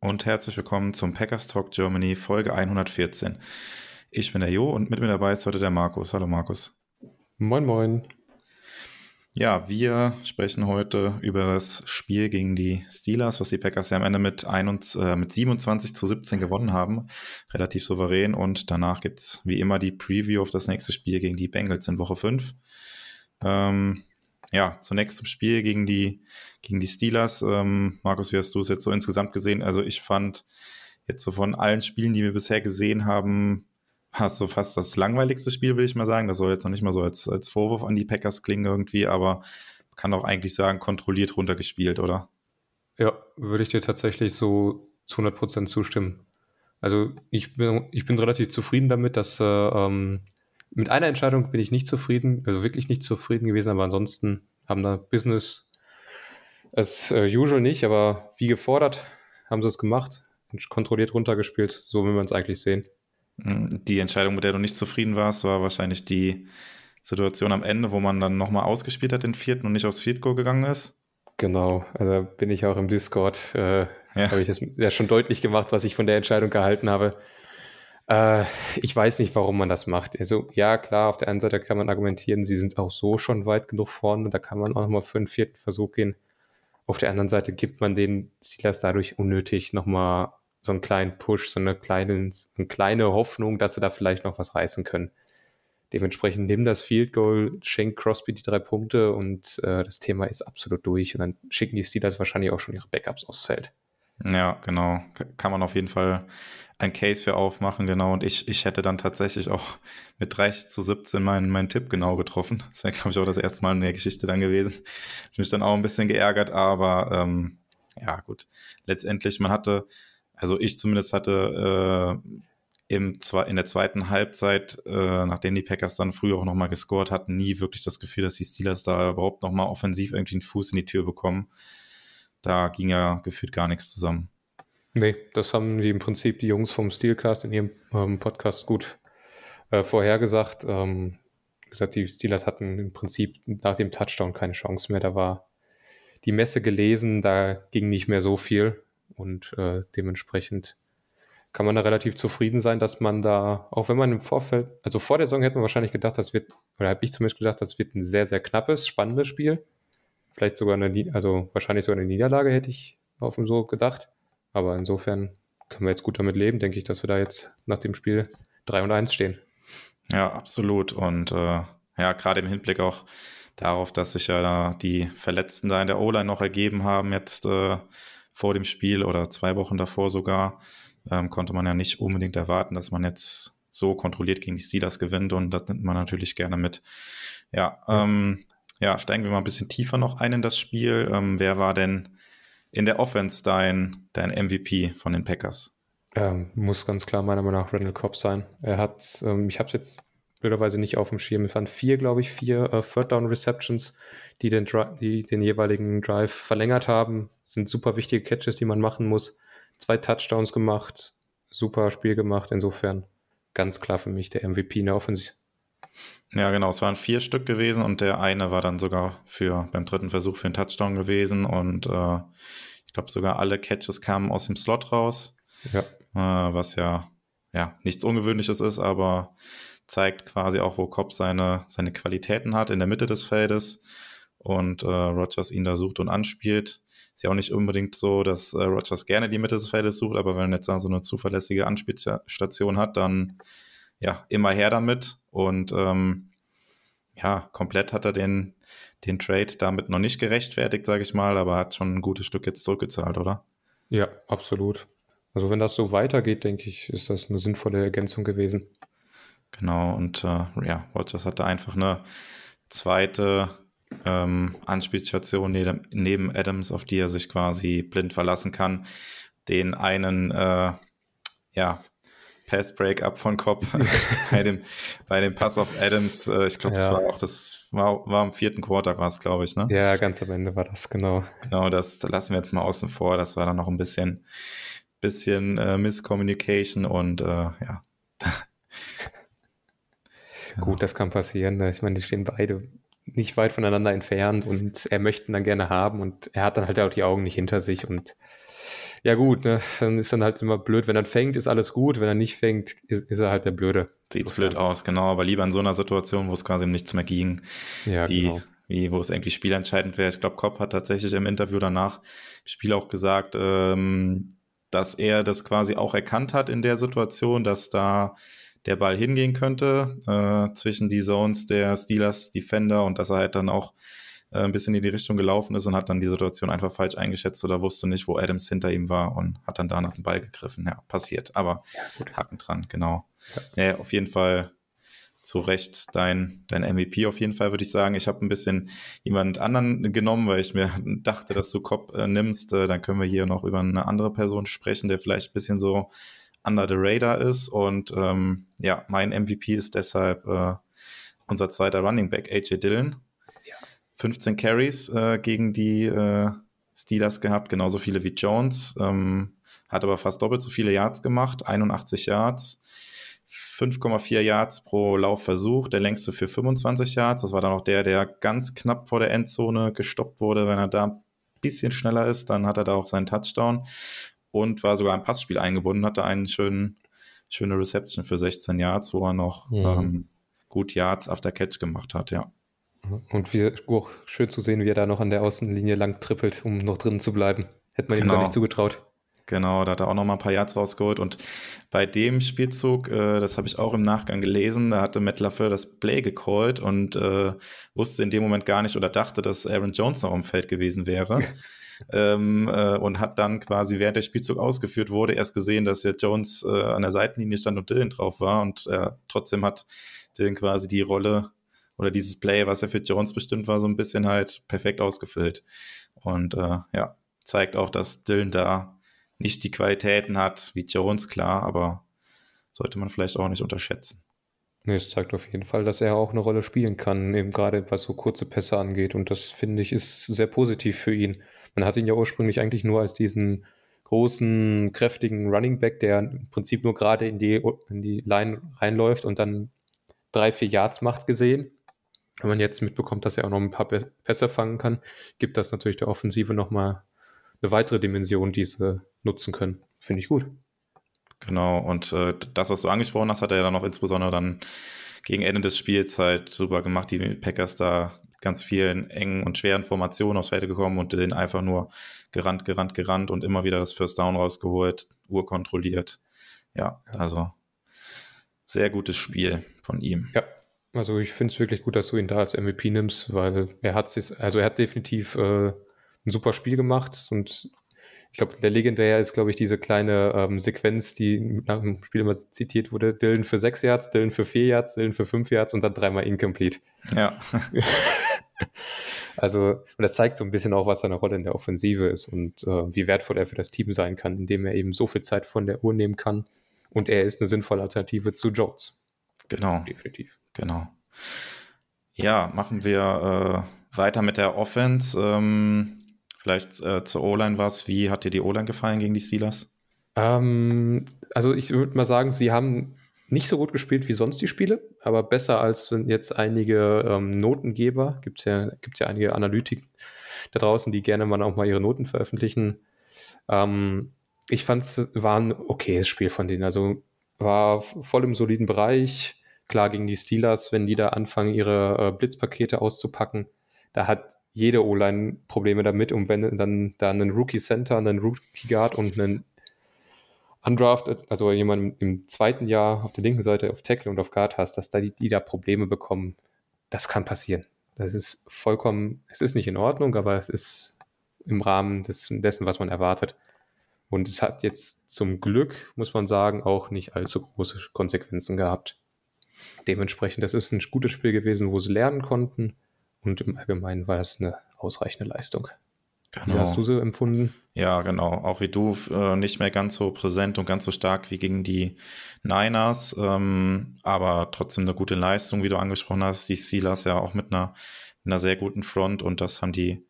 und herzlich willkommen zum Packers Talk Germany Folge 114. Ich bin der Jo und mit mir dabei ist heute der Markus. Hallo Markus. Moin moin. Ja, wir sprechen heute über das Spiel gegen die Steelers, was die Packers ja am Ende mit, 21, äh, mit 27 zu 17 gewonnen haben. Relativ souverän. Und danach gibt es wie immer die Preview auf das nächste Spiel gegen die Bengals in Woche 5. Ähm, ja, zunächst zum Spiel gegen die, gegen die Steelers. Ähm, Markus, wie hast du es jetzt so insgesamt gesehen? Also ich fand jetzt so von allen Spielen, die wir bisher gesehen haben, hast so fast das langweiligste Spiel, will ich mal sagen. Das soll jetzt noch nicht mal so als, als Vorwurf an die Packers klingen irgendwie, aber kann auch eigentlich sagen, kontrolliert runtergespielt, oder? Ja, würde ich dir tatsächlich so zu 100% zustimmen. Also ich bin, ich bin relativ zufrieden damit, dass äh, ähm, mit einer Entscheidung bin ich nicht zufrieden, also wirklich nicht zufrieden gewesen, aber ansonsten haben da Business as äh, usual nicht, aber wie gefordert haben sie es gemacht und kontrolliert runtergespielt, so will man es eigentlich sehen. Hm, die Entscheidung, mit der du nicht zufrieden warst, war wahrscheinlich die Situation am Ende, wo man dann nochmal ausgespielt hat, den vierten und nicht aufs Field Goal gegangen ist. Genau, also bin ich auch im Discord, äh, ja. habe ich das ja schon deutlich gemacht, was ich von der Entscheidung gehalten habe. Äh, ich weiß nicht, warum man das macht. Also, ja, klar, auf der einen Seite kann man argumentieren, sie sind auch so schon weit genug vorne, da kann man auch nochmal für einen vierten Versuch gehen. Auf der anderen Seite gibt man den Steelers dadurch unnötig nochmal so einen kleinen Push, so eine kleine, eine kleine Hoffnung, dass sie da vielleicht noch was reißen können. Dementsprechend nimm das Field Goal, schenk Crosby die drei Punkte und äh, das Thema ist absolut durch. Und dann schicken die Steelers wahrscheinlich auch schon ihre Backups aufs Feld. Ja, genau. Kann man auf jeden Fall ein Case für aufmachen, genau. Und ich, ich hätte dann tatsächlich auch mit 30 zu 17 meinen, meinen Tipp genau getroffen. Das wäre, glaube ich, auch das erste Mal in der Geschichte dann gewesen. Ich mich dann auch ein bisschen geärgert, aber ähm, ja, gut. Letztendlich, man hatte, also ich zumindest hatte äh, im, in der zweiten Halbzeit, äh, nachdem die Packers dann früher auch nochmal gescored hatten, nie wirklich das Gefühl, dass die Steelers da überhaupt nochmal offensiv irgendwie einen Fuß in die Tür bekommen. Da ging ja gefühlt gar nichts zusammen. Nee, das haben die im Prinzip die Jungs vom Steelcast in ihrem ähm, Podcast gut äh, vorhergesagt. Ähm, gesagt, die Steelers hatten im Prinzip nach dem Touchdown keine Chance mehr. Da war die Messe gelesen, da ging nicht mehr so viel und äh, dementsprechend kann man da relativ zufrieden sein, dass man da, auch wenn man im Vorfeld, also vor der Saison hätte man wahrscheinlich gedacht, das wird, oder habe ich zumindest gedacht, das wird ein sehr, sehr knappes, spannendes Spiel. Vielleicht sogar eine, also wahrscheinlich sogar eine Niederlage hätte ich auf dem so gedacht. Aber insofern können wir jetzt gut damit leben, denke ich, dass wir da jetzt nach dem Spiel 3 und 1 stehen. Ja, absolut. Und äh, ja, gerade im Hinblick auch darauf, dass sich ja die Verletzten da in der O-Line noch ergeben haben, jetzt äh, vor dem Spiel oder zwei Wochen davor sogar, ähm, konnte man ja nicht unbedingt erwarten, dass man jetzt so kontrolliert gegen die Steelers gewinnt und das nimmt man natürlich gerne mit. Ja, ähm, ja, steigen wir mal ein bisschen tiefer noch ein in das Spiel. Ähm, wer war denn in der Offense dein, dein MVP von den Packers? Ähm, muss ganz klar meiner Meinung nach Randall Cobb sein. Er hat, ähm, ich habe es jetzt blöderweise nicht auf dem Schirm, es waren vier, glaube ich, vier äh, Third Down Receptions, die den, die den jeweiligen Drive verlängert haben. Sind super wichtige Catches, die man machen muss. Zwei Touchdowns gemacht, super Spiel gemacht. Insofern ganz klar für mich der MVP in der Offensive. Ja, genau. Es waren vier Stück gewesen und der eine war dann sogar für beim dritten Versuch für einen Touchdown gewesen und äh, ich glaube sogar alle Catches kamen aus dem Slot raus. Ja. Äh, was ja, ja nichts Ungewöhnliches ist, aber zeigt quasi auch, wo Cobb seine, seine Qualitäten hat in der Mitte des Feldes und äh, Rogers ihn da sucht und anspielt. Ist ja auch nicht unbedingt so, dass äh, Rogers gerne die Mitte des Feldes sucht, aber wenn er jetzt da so eine zuverlässige Anspielstation hat, dann ja, immer her damit. Und ähm, ja, komplett hat er den, den Trade damit noch nicht gerechtfertigt, sage ich mal, aber hat schon ein gutes Stück jetzt zurückgezahlt, oder? Ja, absolut. Also wenn das so weitergeht, denke ich, ist das eine sinnvolle Ergänzung gewesen. Genau, und äh, ja, Rogers hatte einfach eine zweite ähm, Anspielstation neben, neben Adams, auf die er sich quasi blind verlassen kann den einen, äh, ja, Pass-Break-up von Cobb bei, dem, bei dem Pass auf Adams. Äh, ich glaube, ja. das war auch, das war, war im vierten Quarter, war es, glaube ich, ne? Ja, ganz am Ende war das, genau. Genau, das lassen wir jetzt mal außen vor. Das war dann noch ein bisschen, bisschen äh, Misscommunication und äh, ja. Gut, das kann passieren. Ne? Ich meine, die stehen beide nicht weit voneinander entfernt und er möchte ihn dann gerne haben und er hat dann halt auch die Augen nicht hinter sich und ja gut, ne, dann ist dann halt immer blöd. Wenn er fängt, ist alles gut. Wenn er nicht fängt, ist, ist er halt der Blöde. Sieht's blöd aus, genau. Aber lieber in so einer Situation, wo es quasi um nichts mehr ging. Ja, wie, genau. Wie, wo es irgendwie spielentscheidend wäre. Ich glaube, Kopp hat tatsächlich im Interview danach im Spiel auch gesagt, ähm, dass er das quasi auch erkannt hat in der Situation, dass da der Ball hingehen könnte äh, zwischen die Zones der Steelers Defender und dass er halt dann auch äh, ein bisschen in die Richtung gelaufen ist und hat dann die Situation einfach falsch eingeschätzt oder wusste nicht, wo Adams hinter ihm war und hat dann da nach dem Ball gegriffen. Ja, passiert. Aber ja, Haken dran, genau. Ja. ja, auf jeden Fall zu Recht dein, dein MVP auf jeden Fall, würde ich sagen. Ich habe ein bisschen jemand anderen genommen, weil ich mir dachte, dass du Cobb äh, nimmst. Äh, dann können wir hier noch über eine andere Person sprechen, der vielleicht ein bisschen so under the radar ist. Und ähm, ja, mein MVP ist deshalb äh, unser zweiter Running Back, AJ Dillon. 15 Carries äh, gegen die äh, Steelers gehabt, genauso viele wie Jones. Ähm, hat aber fast doppelt so viele Yards gemacht, 81 Yards. 5,4 Yards pro Laufversuch, der längste für 25 Yards. Das war dann auch der, der ganz knapp vor der Endzone gestoppt wurde. Wenn er da ein bisschen schneller ist, dann hat er da auch seinen Touchdown und war sogar im Passspiel eingebunden, hatte einen schönen, schöne Reception für 16 Yards, wo er noch mhm. ähm, gut Yards after Catch gemacht hat, ja. Und wie, auch schön zu sehen, wie er da noch an der Außenlinie lang trippelt, um noch drinnen zu bleiben. Hätte man genau. ihm gar nicht zugetraut. Genau, da hat er auch noch mal ein paar Yards rausgeholt. Und bei dem Spielzug, äh, das habe ich auch im Nachgang gelesen, da hatte Matt LaFleur das Play gecallt und äh, wusste in dem Moment gar nicht oder dachte, dass Aaron Jones noch im Feld gewesen wäre. ähm, äh, und hat dann quasi, während der Spielzug ausgeführt wurde, erst gesehen, dass der Jones äh, an der Seitenlinie stand und Dylan drauf war. Und äh, trotzdem hat Dylan quasi die Rolle oder dieses Play, was ja für Jones bestimmt war, so ein bisschen halt perfekt ausgefüllt. Und äh, ja, zeigt auch, dass Dylan da nicht die Qualitäten hat wie Jones, klar, aber sollte man vielleicht auch nicht unterschätzen. Nee, es zeigt auf jeden Fall, dass er auch eine Rolle spielen kann, eben gerade was so kurze Pässe angeht. Und das finde ich ist sehr positiv für ihn. Man hat ihn ja ursprünglich eigentlich nur als diesen großen, kräftigen Running Back, der im Prinzip nur gerade in die, in die Line reinläuft und dann drei, vier Yards macht gesehen. Wenn man jetzt mitbekommt, dass er auch noch ein paar Pässe fangen kann, gibt das natürlich der Offensive nochmal eine weitere Dimension, die sie nutzen können. Finde ich gut. Genau, und äh, das, was du angesprochen hast, hat er ja dann noch insbesondere dann gegen Ende des Spiels halt super gemacht, die Packers da ganz vielen engen und schweren Formationen aufs Feld gekommen und den einfach nur gerannt, gerannt, gerannt und immer wieder das First Down rausgeholt, Uhr kontrolliert. Ja, also sehr gutes Spiel von ihm. Ja, also ich finde es wirklich gut, dass du ihn da als MVP nimmst, weil er hat sich, also er hat definitiv äh, ein super Spiel gemacht und ich glaube, der legendär ist, glaube ich, diese kleine ähm, Sequenz, die nach dem Spiel immer zitiert wurde: Dylan für sechs Yards, Dylan für vier Yards, Dylan für fünf Yards und dann dreimal incomplete. Ja. also, und das zeigt so ein bisschen auch, was seine Rolle in der Offensive ist und äh, wie wertvoll er für das Team sein kann, indem er eben so viel Zeit von der Uhr nehmen kann. Und er ist eine sinnvolle Alternative zu Jones. Genau. Definitiv. Genau. Ja, machen wir äh, weiter mit der Offense. Ähm, vielleicht äh, zur O-Line was. Wie hat dir die O-Line gefallen gegen die Steelers? Ähm, also ich würde mal sagen, sie haben nicht so gut gespielt wie sonst die Spiele, aber besser als jetzt einige ähm, Notengeber. Gibt es ja, gibt's ja einige Analytik da draußen, die gerne mal auch mal ihre Noten veröffentlichen. Ähm, ich fand es war ein okayes Spiel von denen. Also war voll im soliden Bereich. Klar, gegen die Steelers, wenn die da anfangen, ihre äh, Blitzpakete auszupacken, da hat jede O-Line Probleme damit. Und wenn dann da einen Rookie Center, einen Rookie Guard und einen Undrafted, also jemand im zweiten Jahr auf der linken Seite auf Tackle und auf Guard hast, dass da die, die da Probleme bekommen, das kann passieren. Das ist vollkommen, es ist nicht in Ordnung, aber es ist im Rahmen des, dessen, was man erwartet. Und es hat jetzt zum Glück, muss man sagen, auch nicht allzu große Konsequenzen gehabt. Dementsprechend, das ist ein gutes Spiel gewesen, wo sie lernen konnten und im Allgemeinen war das eine ausreichende Leistung. Genau. Wie hast du sie empfunden? Ja, genau. Auch wie du, äh, nicht mehr ganz so präsent und ganz so stark wie gegen die Niners, ähm, aber trotzdem eine gute Leistung, wie du angesprochen hast. Die Steelers ja auch mit einer, mit einer sehr guten Front und das haben die,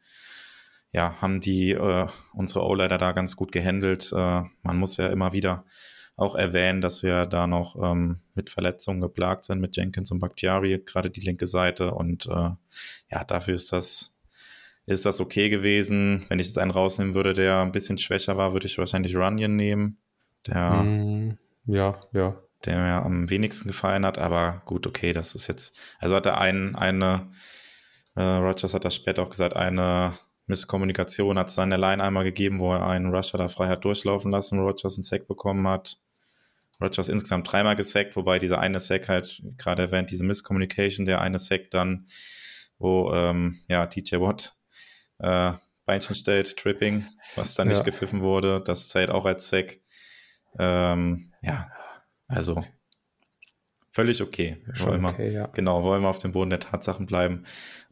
ja, haben die äh, unsere O-Leiter da ganz gut gehandelt. Äh, man muss ja immer wieder auch erwähnen, dass wir da noch ähm, mit Verletzungen geplagt sind, mit Jenkins und Bakhtiari, gerade die linke Seite. Und äh, ja, dafür ist das, ist das okay gewesen. Wenn ich jetzt einen rausnehmen würde, der ein bisschen schwächer war, würde ich wahrscheinlich Runyon nehmen. Der, mm, ja, ja. Der mir am wenigsten gefallen hat, aber gut, okay, das ist jetzt, also hat er einen, eine, äh, Rogers hat das später auch gesagt, eine Misskommunikation hat es an der Line einmal gegeben, wo er einen Rusher da frei hat durchlaufen lassen, Rogers einen Sack bekommen hat. Rogers insgesamt dreimal gesackt, wobei dieser eine Sack halt, gerade erwähnt, diese Miscommunication, der eine Sack dann, wo ähm, ja, TJ Watt äh, Beinchen stellt, Tripping, was dann nicht gepfiffen wurde, das zählt auch als Sack. Ähm, ja, also völlig okay. Schon wollen okay, ja. Genau, wollen wir auf dem Boden der Tatsachen bleiben.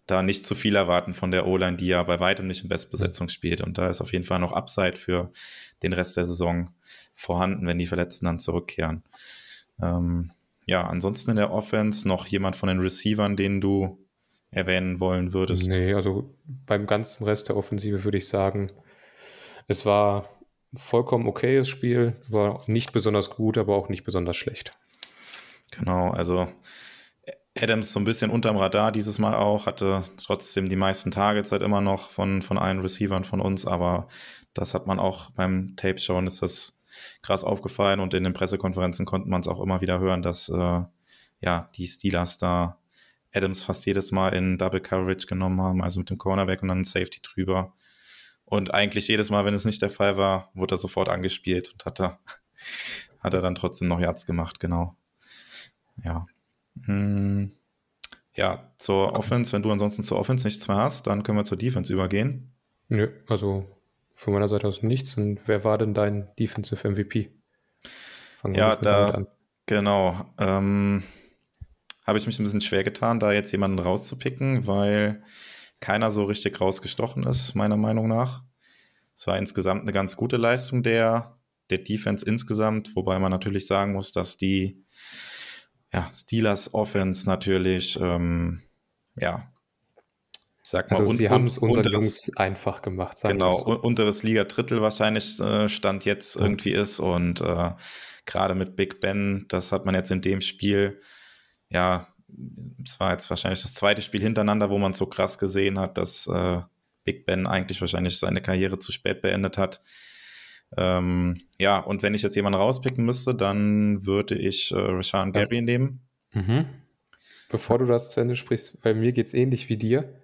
Da nicht zu viel erwarten von der O-Line, die ja bei weitem nicht in Bestbesetzung spielt. Und da ist auf jeden Fall noch Upside für den Rest der Saison vorhanden, wenn die Verletzten dann zurückkehren. Ähm, ja, ansonsten in der Offense noch jemand von den Receivern, den du erwähnen wollen würdest? Nee, also beim ganzen Rest der Offensive würde ich sagen, es war vollkommen okayes Spiel, war nicht besonders gut, aber auch nicht besonders schlecht. Genau, also Adams so ein bisschen unterm Radar dieses Mal auch, hatte trotzdem die meisten Targets halt immer noch von, von allen Receivern von uns, aber das hat man auch beim Tape schauen, ist das krass aufgefallen und in den Pressekonferenzen konnte man es auch immer wieder hören, dass äh, ja die Steelers da Adams fast jedes Mal in Double Coverage genommen haben, also mit dem Cornerback und dann Safety drüber. Und eigentlich jedes Mal, wenn es nicht der Fall war, wurde er sofort angespielt und hat er, hat er dann trotzdem noch Yards gemacht, genau. Ja. Hm. Ja, zur Offense, wenn du ansonsten zur Offense nichts mehr hast, dann können wir zur Defense übergehen. Nö, also von meiner Seite aus nichts. Und wer war denn dein Defensive MVP? Fangen ja, da, genau. Ähm, habe ich mich ein bisschen schwer getan, da jetzt jemanden rauszupicken, weil keiner so richtig rausgestochen ist, meiner Meinung nach. Es war insgesamt eine ganz gute Leistung der, der Defense insgesamt, wobei man natürlich sagen muss, dass die ja, Steelers Offense natürlich, ähm, ja, ich sag mal, also sie haben es unseren Jungs einfach gemacht. Genau, so. unteres Liga-Drittel wahrscheinlich äh, Stand jetzt irgendwie ist und äh, gerade mit Big Ben, das hat man jetzt in dem Spiel ja, es war jetzt wahrscheinlich das zweite Spiel hintereinander, wo man so krass gesehen hat, dass äh, Big Ben eigentlich wahrscheinlich seine Karriere zu spät beendet hat. Ähm, ja, und wenn ich jetzt jemanden rauspicken müsste, dann würde ich äh, Rashan Gary nehmen. Mhm. Bevor du das zu Ende sprichst, bei mir geht es ähnlich wie dir.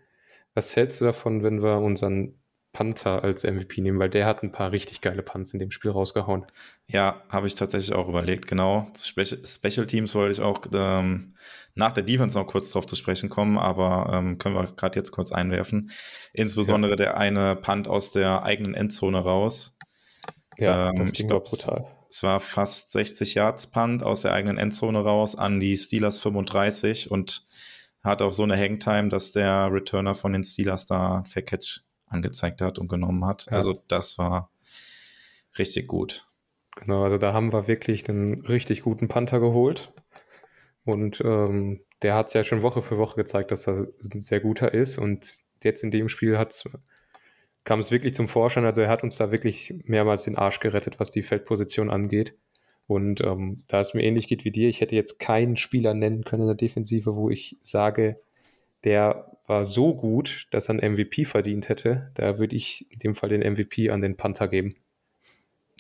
Was hältst du davon, wenn wir unseren Panther als MVP nehmen, weil der hat ein paar richtig geile Punts in dem Spiel rausgehauen. Ja, habe ich tatsächlich auch überlegt, genau. Special, Special Teams wollte ich auch ähm, nach der Defense noch kurz drauf zu sprechen kommen, aber ähm, können wir gerade jetzt kurz einwerfen. Insbesondere ja. der eine Punt aus der eigenen Endzone raus. Ja, ähm, das ich glaube, es war fast 60 Yards Punt aus der eigenen Endzone raus an die Steelers 35 und hat auch so eine Hangtime, dass der Returner von den Steelers da ein Fair Catch angezeigt hat und genommen hat. Ja. Also das war richtig gut. Genau, also da haben wir wirklich einen richtig guten Panther geholt. Und ähm, der hat es ja schon Woche für Woche gezeigt, dass er ein sehr guter ist. Und jetzt in dem Spiel hat's, kam es wirklich zum Vorschein. Also er hat uns da wirklich mehrmals den Arsch gerettet, was die Feldposition angeht. Und ähm, da es mir ähnlich geht wie dir, ich hätte jetzt keinen Spieler nennen können in der Defensive, wo ich sage, der war so gut, dass er einen MVP verdient hätte. Da würde ich in dem Fall den MVP an den Panther geben.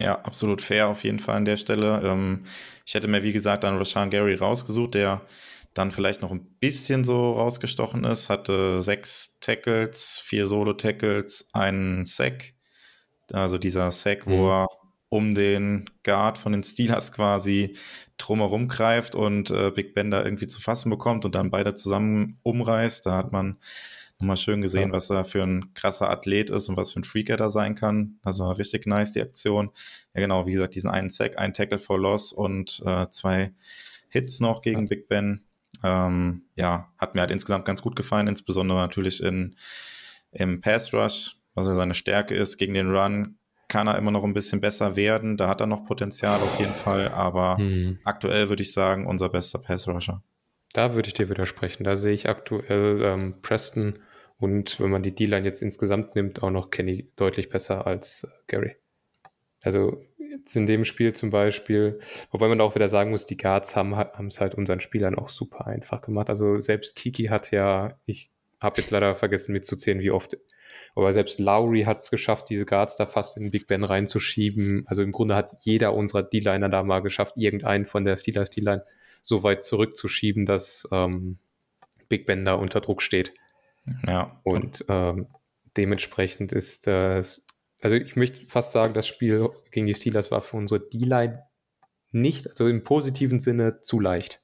Ja, absolut fair auf jeden Fall an der Stelle. Ähm, ich hätte mir, wie gesagt, dann Rashan Gary rausgesucht, der dann vielleicht noch ein bisschen so rausgestochen ist. Hatte sechs Tackles, vier Solo-Tackles, einen Sack. Also dieser Sack, mhm. wo er um den Guard von den Steelers quasi drumherum greift und äh, Big Ben da irgendwie zu fassen bekommt und dann beide zusammen umreißt. Da hat man nochmal schön gesehen, ja. was er für ein krasser Athlet ist und was für ein Freak er da sein kann. Also richtig nice, die Aktion. Ja, genau, wie gesagt, diesen einen Sack, ein Tackle for Loss und äh, zwei Hits noch gegen ja. Big Ben. Ähm, ja, hat mir halt insgesamt ganz gut gefallen, insbesondere natürlich in, im Pass Rush. was ja seine Stärke ist. Gegen den Run kann er immer noch ein bisschen besser werden. Da hat er noch Potenzial auf jeden Fall. Aber hm. aktuell würde ich sagen, unser bester Pass-Rusher. Da würde ich dir widersprechen. Da sehe ich aktuell ähm, Preston und wenn man die D-Line jetzt insgesamt nimmt, auch noch Kenny deutlich besser als Gary. Also jetzt in dem Spiel zum Beispiel, wobei man auch wieder sagen muss, die Guards haben es halt unseren Spielern auch super einfach gemacht. Also selbst Kiki hat ja, ich habe jetzt leider vergessen mitzuzählen, wie oft, aber selbst Lowry hat es geschafft, diese Guards da fast in Big Ben reinzuschieben. Also im Grunde hat jeder unserer D-Liner da mal geschafft, irgendeinen von der Steelers D-Line so weit zurückzuschieben, dass ähm, Big Ben da unter Druck steht. Ja. Und ähm, dementsprechend ist das, also ich möchte fast sagen, das Spiel gegen die Steelers war für unsere D-Line nicht, also im positiven Sinne, zu leicht.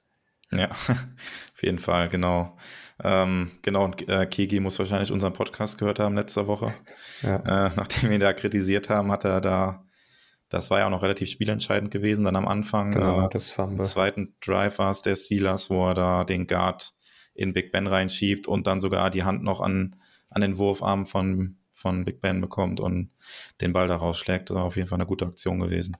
Ja, auf jeden Fall, genau. Ähm, genau, und äh, Kiki muss wahrscheinlich unseren Podcast gehört haben letzte Woche. Ja. Äh, nachdem wir ihn da kritisiert haben, hat er da das war ja auch noch relativ spielentscheidend gewesen, dann am Anfang. Genau, äh, das Fumble. Im zweiten Drive war es der Steelers, wo er da den Guard in Big Ben reinschiebt und dann sogar die Hand noch an, an den Wurfarm von, von Big Ben bekommt und den Ball da rausschlägt. Das war auf jeden Fall eine gute Aktion gewesen.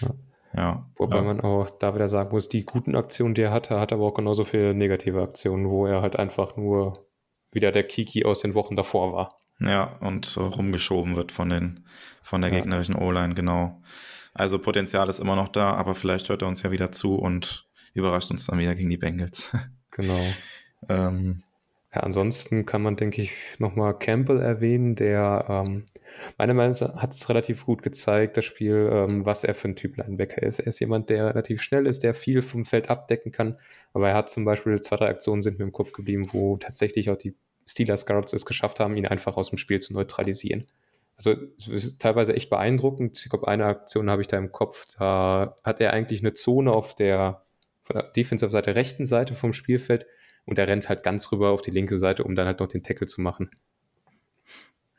Ja. ja. Wobei ja. man auch da wieder sagen muss, die guten Aktionen, die er hatte, hat aber auch genauso viele negative Aktionen, wo er halt einfach nur wieder der Kiki aus den Wochen davor war. Ja, und so rumgeschoben wird von, den, von der ja. gegnerischen O-Line, genau. Also Potenzial ist immer noch da, aber vielleicht hört er uns ja wieder zu und überrascht uns dann wieder gegen die Bengals. Genau. ähm, ja, ansonsten kann man, denke ich, nochmal Campbell erwähnen, der ähm, meiner Meinung nach hat es relativ gut gezeigt, das Spiel, ähm, was er für ein Typ Linebacker ist. Er ist jemand, der relativ schnell ist, der viel vom Feld abdecken kann, aber er hat zum Beispiel zwei, drei Aktionen sind mir im Kopf geblieben, wo tatsächlich auch die Steelers Guards es geschafft haben, ihn einfach aus dem Spiel zu neutralisieren. Also es ist teilweise echt beeindruckend. Ich glaube, eine Aktion habe ich da im Kopf. Da hat er eigentlich eine Zone auf der, der Defensive-Seite rechten Seite vom Spielfeld und er rennt halt ganz rüber auf die linke Seite, um dann halt noch den Tackle zu machen.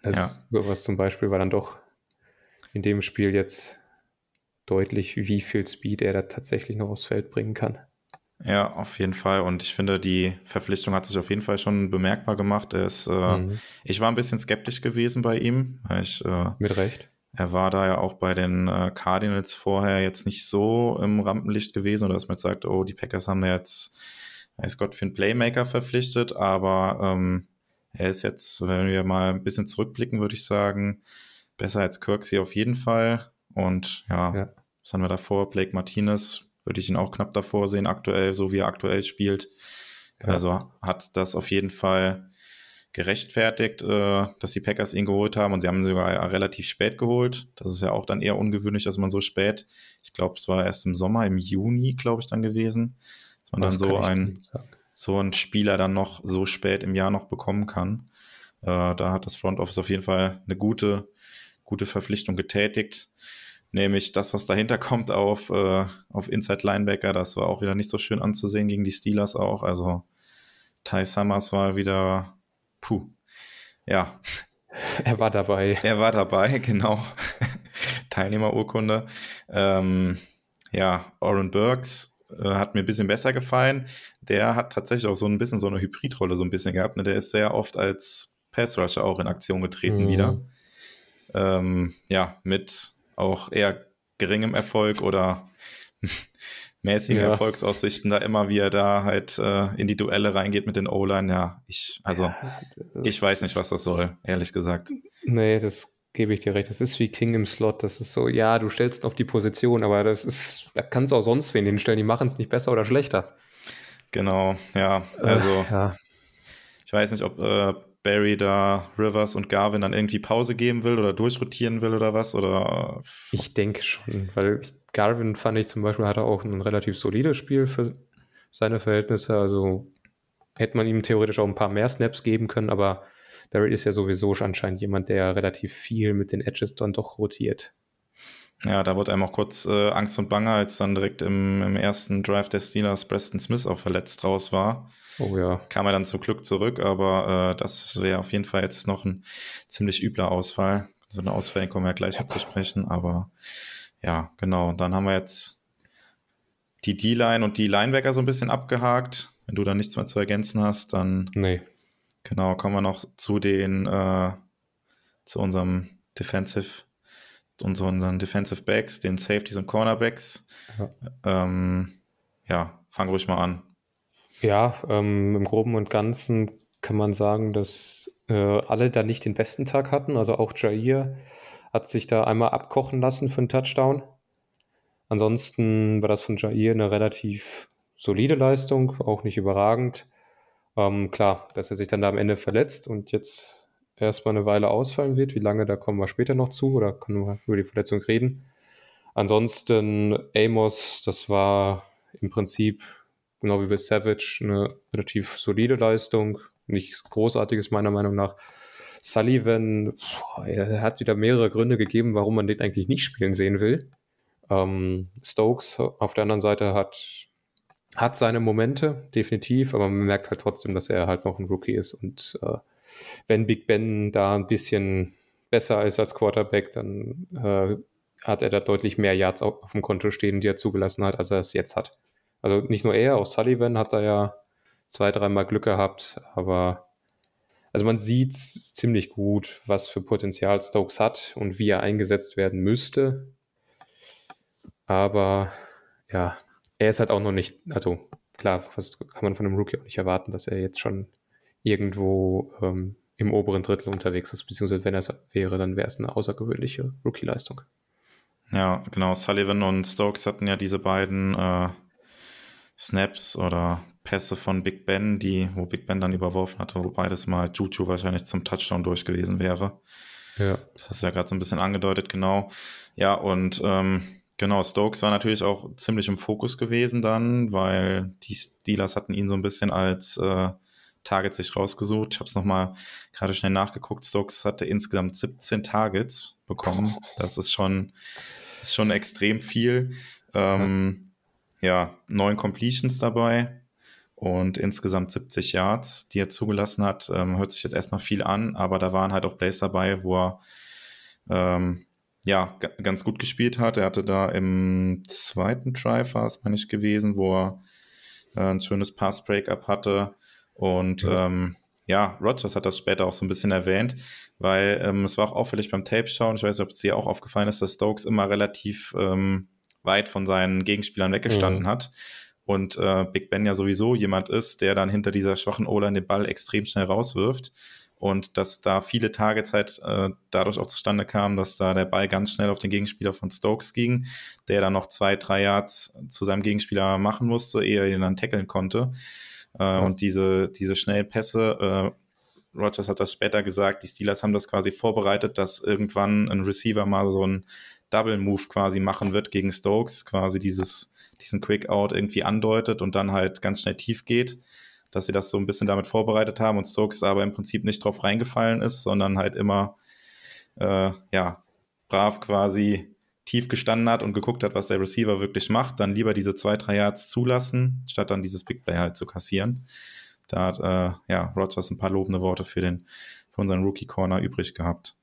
Das ja. sowas zum Beispiel war dann doch in dem Spiel jetzt deutlich, wie viel Speed er da tatsächlich noch aufs Feld bringen kann. Ja, auf jeden Fall. Und ich finde, die Verpflichtung hat sich auf jeden Fall schon bemerkbar gemacht. Ist, äh, mhm. Ich war ein bisschen skeptisch gewesen bei ihm. Ich, äh, Mit Recht. Er war da ja auch bei den äh, Cardinals vorher jetzt nicht so im Rampenlicht gewesen, oder dass man jetzt sagt, oh, die Packers haben ja jetzt, weiß Gott, für einen Playmaker verpflichtet, aber ähm, er ist jetzt, wenn wir mal ein bisschen zurückblicken, würde ich sagen, besser als Kirksey auf jeden Fall. Und ja, ja. was haben wir davor? Blake Martinez würde ich ihn auch knapp davor sehen, aktuell, so wie er aktuell spielt. Ja. Also hat das auf jeden Fall gerechtfertigt, äh, dass die Packers ihn geholt haben und sie haben ihn sogar relativ spät geholt. Das ist ja auch dann eher ungewöhnlich, dass man so spät, ich glaube, es war erst im Sommer, im Juni, glaube ich, dann gewesen, das dann so ein, so ein Spieler dann noch so spät im Jahr noch bekommen kann. Äh, da hat das Front Office auf jeden Fall eine gute, gute Verpflichtung getätigt nämlich das, was dahinter kommt auf, äh, auf Inside Linebacker, das war auch wieder nicht so schön anzusehen gegen die Steelers auch. Also Ty Summers war wieder, puh, ja. Er war dabei. Er war dabei, genau. Teilnehmerurkunde. Ähm, ja, Oren Burks äh, hat mir ein bisschen besser gefallen. Der hat tatsächlich auch so ein bisschen so eine Hybridrolle so ein bisschen gehabt. Ne? Der ist sehr oft als Pass-Rusher auch in Aktion getreten mhm. wieder. Ähm, ja, mit auch eher geringem Erfolg oder mäßigen ja. Erfolgsaussichten da immer, wie er da halt äh, in die Duelle reingeht mit den O-Line. Ja, ich, also, ja, ich weiß nicht, was das soll, ehrlich gesagt. Nee, das gebe ich dir recht. Das ist wie King im Slot. Das ist so, ja, du stellst auf die Position, aber das ist, da kannst du auch sonst wen hinstellen. Die machen es nicht besser oder schlechter. Genau, ja. Also, äh, ja. ich weiß nicht, ob äh, Barry da Rivers und Garvin dann irgendwie Pause geben will oder durchrotieren will oder was? Oder ich denke schon, weil Garvin fand ich zum Beispiel hatte auch ein relativ solides Spiel für seine Verhältnisse. Also hätte man ihm theoretisch auch ein paar mehr Snaps geben können, aber Barry ist ja sowieso anscheinend jemand, der relativ viel mit den Edges dann doch rotiert. Ja, da wurde einem auch kurz äh, Angst und Bange, als dann direkt im, im ersten Drive der Steelers Preston Smith auch verletzt raus war. Oh ja. Kam er dann zum Glück zurück, aber äh, das wäre auf jeden Fall jetzt noch ein ziemlich übler Ausfall. So eine Ausfälle kommen wir ja gleich zu sprechen, aber ja, genau. Dann haben wir jetzt die D-Line und die Linebacker so ein bisschen abgehakt. Wenn du da nichts mehr zu ergänzen hast, dann nee. Genau, kommen wir noch zu den äh, zu unserem Defensive, unseren Defensive Backs, den Safeties und Cornerbacks. Ja, ähm, ja fang ruhig mal an. Ja, ähm, im Groben und Ganzen kann man sagen, dass äh, alle da nicht den besten Tag hatten. Also auch Jair hat sich da einmal abkochen lassen für einen Touchdown. Ansonsten war das von Jair eine relativ solide Leistung, auch nicht überragend. Ähm, klar, dass er sich dann da am Ende verletzt und jetzt erstmal eine Weile ausfallen wird. Wie lange, da kommen wir später noch zu oder können wir über die Verletzung reden. Ansonsten Amos, das war im Prinzip genau wie bei Savage eine relativ solide Leistung. Nichts Großartiges meiner Meinung nach. Sullivan, boah, er hat wieder mehrere Gründe gegeben, warum man den eigentlich nicht spielen sehen will. Ähm, Stokes auf der anderen Seite hat, hat seine Momente, definitiv, aber man merkt halt trotzdem, dass er halt noch ein Rookie ist. Und äh, wenn Big Ben da ein bisschen besser ist als Quarterback, dann äh, hat er da deutlich mehr Yards auf, auf dem Konto stehen, die er zugelassen hat, als er es jetzt hat. Also nicht nur er, auch Sullivan hat da ja zwei, dreimal Glück gehabt, aber also man sieht ziemlich gut, was für Potenzial Stokes hat und wie er eingesetzt werden müsste. Aber ja, er ist halt auch noch nicht, also klar, was kann man von einem Rookie auch nicht erwarten, dass er jetzt schon irgendwo ähm, im oberen Drittel unterwegs ist, beziehungsweise wenn er es wäre, dann wäre es eine außergewöhnliche Rookie-Leistung. Ja, genau. Sullivan und Stokes hatten ja diese beiden äh, Snaps oder Pässe von Big Ben, die, wo Big Ben dann überworfen hatte, wo beides mal Juju wahrscheinlich zum Touchdown durch gewesen wäre. Ja. Das hast du ja gerade so ein bisschen angedeutet, genau. Ja, und ähm, genau, Stokes war natürlich auch ziemlich im Fokus gewesen dann, weil die Steelers hatten ihn so ein bisschen als äh, Target sich rausgesucht. Ich habe es nochmal gerade schnell nachgeguckt. Stokes hatte insgesamt 17 Targets bekommen. Das ist schon, ist schon extrem viel. Ähm, ja, neun Completions dabei und insgesamt 70 Yards, die er zugelassen hat. Ähm, hört sich jetzt erstmal viel an, aber da waren halt auch Plays dabei, wo er ähm, ja ganz gut gespielt hat. Er hatte da im zweiten war es, meine ich, gewesen, wo er äh, ein schönes Pass-Breakup hatte. Und ja. ähm, ja, Rogers hat das später auch so ein bisschen erwähnt, weil ähm, es war auch auffällig beim Tape-Schauen. Ich weiß nicht, ob es dir auch aufgefallen ist, dass Stokes immer relativ ähm, weit von seinen Gegenspielern weggestanden mhm. hat. Und äh, Big Ben ja sowieso jemand ist, der dann hinter dieser schwachen O-Line den Ball extrem schnell rauswirft. Und dass da viele Targets halt äh, dadurch auch zustande kamen, dass da der Ball ganz schnell auf den Gegenspieler von Stokes ging, der dann noch zwei, drei Yards zu seinem Gegenspieler machen musste, ehe er ihn dann tackeln konnte. Äh, ja. Und diese, diese schnellen Pässe, äh, Rogers hat das später gesagt, die Steelers haben das quasi vorbereitet, dass irgendwann ein Receiver mal so ein Double Move quasi machen wird gegen Stokes, quasi dieses, diesen Quick Out irgendwie andeutet und dann halt ganz schnell tief geht, dass sie das so ein bisschen damit vorbereitet haben und Stokes aber im Prinzip nicht drauf reingefallen ist, sondern halt immer, äh, ja, brav quasi tief gestanden hat und geguckt hat, was der Receiver wirklich macht, dann lieber diese zwei, drei Yards zulassen, statt dann dieses Big Play halt zu kassieren. Da hat äh, ja, Rogers ein paar lobende Worte für den für unseren Rookie Corner übrig gehabt.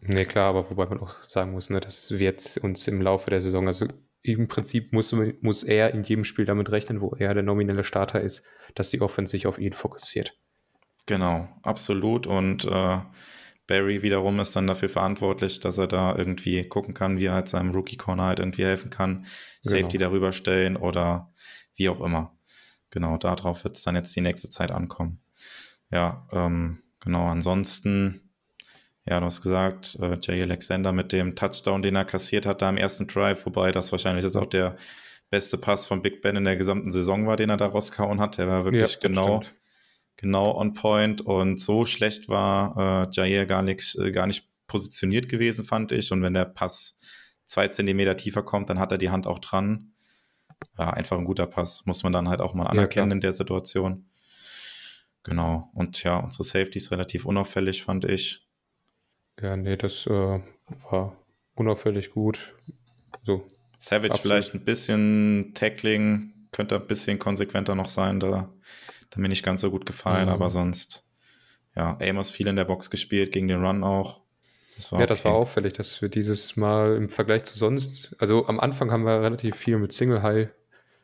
Nee, klar, aber wobei man auch sagen muss, ne, das wird uns im Laufe der Saison, also im Prinzip muss, muss er in jedem Spiel damit rechnen, wo er der nominelle Starter ist, dass die Offense sich auf ihn fokussiert. Genau, absolut. Und äh, Barry wiederum ist dann dafür verantwortlich, dass er da irgendwie gucken kann, wie er halt seinem Rookie-Corner halt irgendwie helfen kann, Safety genau. darüber stellen oder wie auch immer. Genau, darauf wird es dann jetzt die nächste Zeit ankommen. Ja, ähm, genau, ansonsten ja, du hast gesagt, äh, Jay Alexander mit dem Touchdown, den er kassiert hat da im ersten Drive, wobei das wahrscheinlich jetzt auch der beste Pass von Big Ben in der gesamten Saison war, den er da rauskauen hat. Der war wirklich ja, genau, genau on point und so schlecht war äh, Jair gar, nix, äh, gar nicht positioniert gewesen, fand ich. Und wenn der Pass zwei Zentimeter tiefer kommt, dann hat er die Hand auch dran. Ja, einfach ein guter Pass, muss man dann halt auch mal anerkennen ja, in der Situation. Genau. Und ja, unsere Safety ist relativ unauffällig, fand ich. Ja, nee, das äh, war unauffällig gut. So, Savage absolut. vielleicht ein bisschen Tackling, könnte ein bisschen konsequenter noch sein, da, da mir nicht ganz so gut gefallen, mhm. aber sonst, ja, Amos viel in der Box gespielt, gegen den Run auch. Das ja, okay. das war auffällig, dass wir dieses Mal im Vergleich zu sonst, also am Anfang haben wir relativ viel mit Single High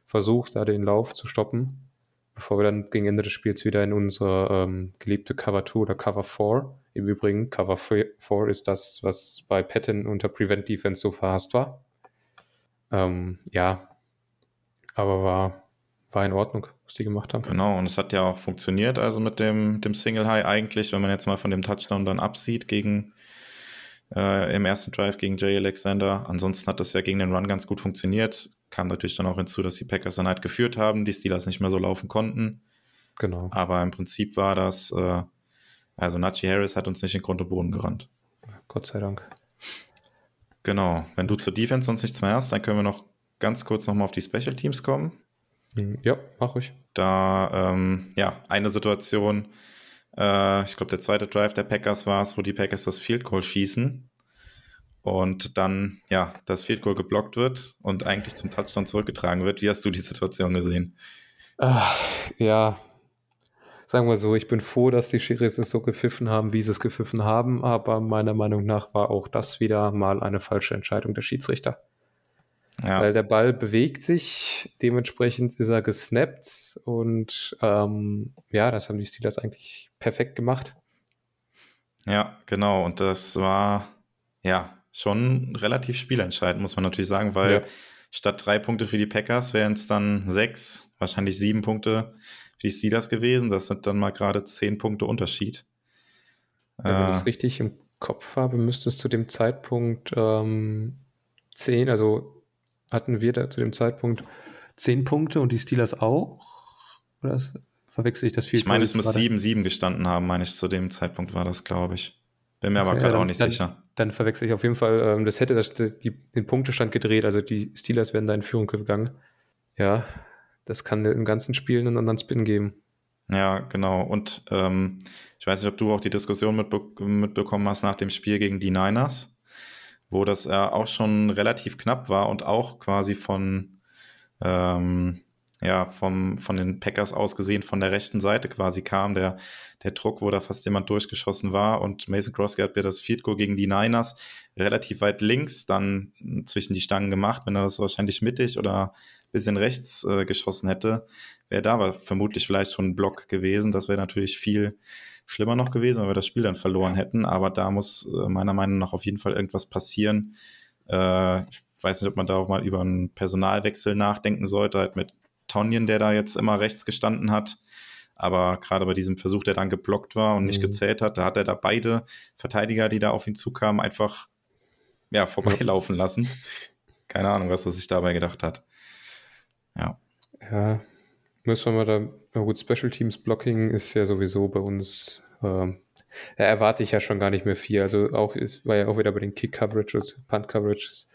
versucht, da den Lauf zu stoppen, bevor wir dann gegen Ende des Spiels wieder in unsere ähm, geliebte Cover 2 oder Cover 4 Im Übrigen, Cover 4 ist das, was bei Patton unter Prevent Defense so verhasst war. Ähm, ja, aber war, war in Ordnung, was die gemacht haben. Genau, und es hat ja auch funktioniert, also mit dem, dem Single High eigentlich, wenn man jetzt mal von dem Touchdown dann absieht gegen äh, im ersten Drive gegen Jay Alexander. Ansonsten hat das ja gegen den Run ganz gut funktioniert. Kam natürlich dann auch hinzu, dass die Packers dann halt geführt haben, die Steelers nicht mehr so laufen konnten. Genau. Aber im Prinzip war das, äh, also Najee Harris hat uns nicht in Grund und Boden gerannt. Gott sei Dank. Genau. Wenn du zur Defense sonst nichts mehr hast, dann können wir noch ganz kurz nochmal auf die Special Teams kommen. Hm, ja, mach ich. Da, ähm, ja, eine Situation, äh, ich glaube, der zweite Drive der Packers war es, wo die Packers das Field Goal schießen und dann, ja, das Field Goal geblockt wird und eigentlich zum Touchdown zurückgetragen wird. Wie hast du die Situation gesehen? Ach, ja, sagen wir so, ich bin froh, dass die Schiris es so gepfiffen haben, wie sie es gepfiffen haben, aber meiner Meinung nach war auch das wieder mal eine falsche Entscheidung der Schiedsrichter. Ja. Weil der Ball bewegt sich, dementsprechend ist er gesnappt und ähm, ja, das haben die Steelers eigentlich perfekt gemacht. Ja, genau. Und das war ja schon relativ spielentscheidend, muss man natürlich sagen, weil ja. statt drei Punkte für die Packers wären es dann sechs, wahrscheinlich sieben Punkte für die Steelers gewesen. Das sind dann mal gerade zehn Punkte Unterschied. Wenn äh, ich das richtig im Kopf habe, müsste es zu dem Zeitpunkt ähm, zehn, also hatten wir da zu dem Zeitpunkt zehn Punkte und die Steelers auch? Oder verwechsel ich das viel? Ich meine, es muss 7-7 gestanden haben, meine ich, zu dem Zeitpunkt war das, glaube ich. Bin mir okay, aber gerade ja, auch nicht dann, sicher. Dann verwechsel ich auf jeden Fall, ähm, das hätte das, die, den Punktestand gedreht, also die Steelers wären da in Führung gegangen. Ja, das kann im ganzen Spiel einen anderen Spin geben. Ja, genau. Und ähm, ich weiß nicht, ob du auch die Diskussion mitbe mitbekommen hast nach dem Spiel gegen die Niners wo das äh, auch schon relativ knapp war und auch quasi von, ähm, ja, vom, von den Packers aus gesehen von der rechten Seite quasi kam, der, der Druck, wo da fast jemand durchgeschossen war und Mason Crosby hat mir das Field Goal gegen die Niners relativ weit links dann zwischen die Stangen gemacht, wenn er das wahrscheinlich mittig oder bisschen rechts äh, geschossen hätte, wäre da vermutlich vielleicht schon ein Block gewesen, das wäre natürlich viel schlimmer noch gewesen, weil wir das Spiel dann verloren hätten. Aber da muss äh, meiner Meinung nach auf jeden Fall irgendwas passieren. Äh, ich weiß nicht, ob man da auch mal über einen Personalwechsel nachdenken sollte, halt mit Tonjen, der da jetzt immer rechts gestanden hat. Aber gerade bei diesem Versuch, der dann geblockt war und mhm. nicht gezählt hat, da hat er da beide Verteidiger, die da auf ihn zukamen, einfach ja, vorbeilaufen lassen. Keine Ahnung, was er sich dabei gedacht hat. Ja. Ja, müssen wir mal da na gut, Special Teams Blocking ist ja sowieso bei uns, äh, da erwarte ich ja schon gar nicht mehr viel. Also auch ist, war ja auch wieder bei den Kick Coverages, Punt Coverages,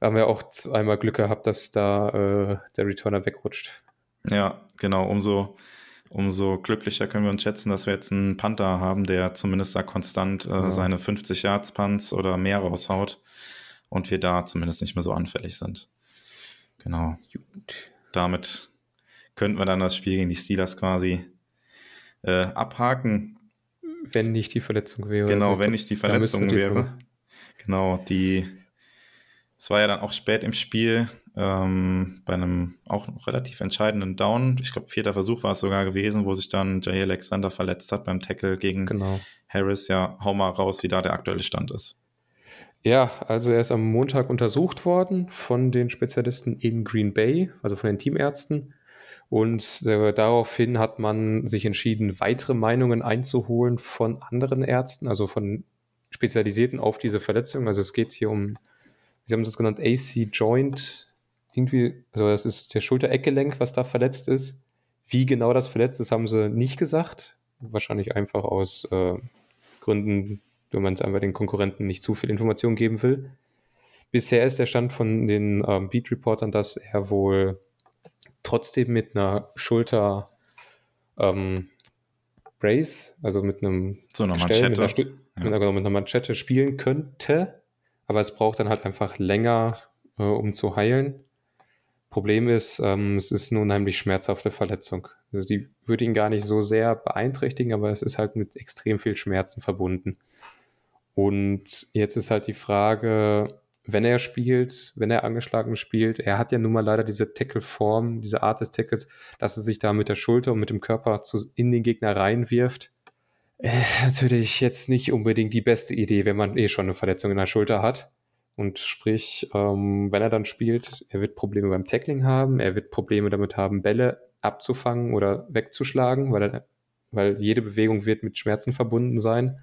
haben wir auch einmal Glück gehabt, dass da äh, der Returner wegrutscht. Ja, genau. Umso, umso glücklicher können wir uns schätzen, dass wir jetzt einen Panther haben, der zumindest da konstant äh, ja. seine 50 Yards Punts oder mehr raushaut und wir da zumindest nicht mehr so anfällig sind. Genau. Gut. Damit könnten wir dann das Spiel gegen die Steelers quasi äh, abhaken. Wenn nicht die Verletzung wäre. Genau, also, wenn nicht die Verletzung wäre. Genau, die. Es war ja dann auch spät im Spiel, ähm, bei einem auch relativ entscheidenden Down. Ich glaube, vierter Versuch war es sogar gewesen, wo sich dann Jay Alexander verletzt hat beim Tackle gegen genau. Harris. Ja, hau mal raus, wie da der aktuelle Stand ist. Ja, also er ist am Montag untersucht worden von den Spezialisten in Green Bay, also von den Teamärzten. Und äh, daraufhin hat man sich entschieden, weitere Meinungen einzuholen von anderen Ärzten, also von Spezialisierten auf diese Verletzung. Also es geht hier um, Sie haben das genannt, AC Joint. Irgendwie, also das ist der Schultereckgelenk, was da verletzt ist. Wie genau das verletzt ist, haben sie nicht gesagt. Wahrscheinlich einfach aus äh, Gründen, wenn man es einfach den Konkurrenten nicht zu viel Information geben will. Bisher ist der Stand von den ähm, Beat-Reportern, dass er wohl trotzdem mit einer Schulter ähm, Brace, also mit einem so einer Manschette. Mit, einer ja. mit, einer, mit einer Manschette spielen könnte, aber es braucht dann halt einfach länger, äh, um zu heilen. Problem ist, ähm, es ist eine unheimlich schmerzhafte Verletzung. Also die würde ihn gar nicht so sehr beeinträchtigen, aber es ist halt mit extrem viel Schmerzen verbunden. Und jetzt ist halt die Frage, wenn er spielt, wenn er angeschlagen spielt, er hat ja nun mal leider diese Tackle-Form, diese Art des Tackles, dass er sich da mit der Schulter und mit dem Körper zu, in den Gegner reinwirft. Ist natürlich jetzt nicht unbedingt die beste Idee, wenn man eh schon eine Verletzung in der Schulter hat. Und sprich, ähm, wenn er dann spielt, er wird Probleme beim Tackling haben, er wird Probleme damit haben, Bälle abzufangen oder wegzuschlagen, weil, er, weil jede Bewegung wird mit Schmerzen verbunden sein.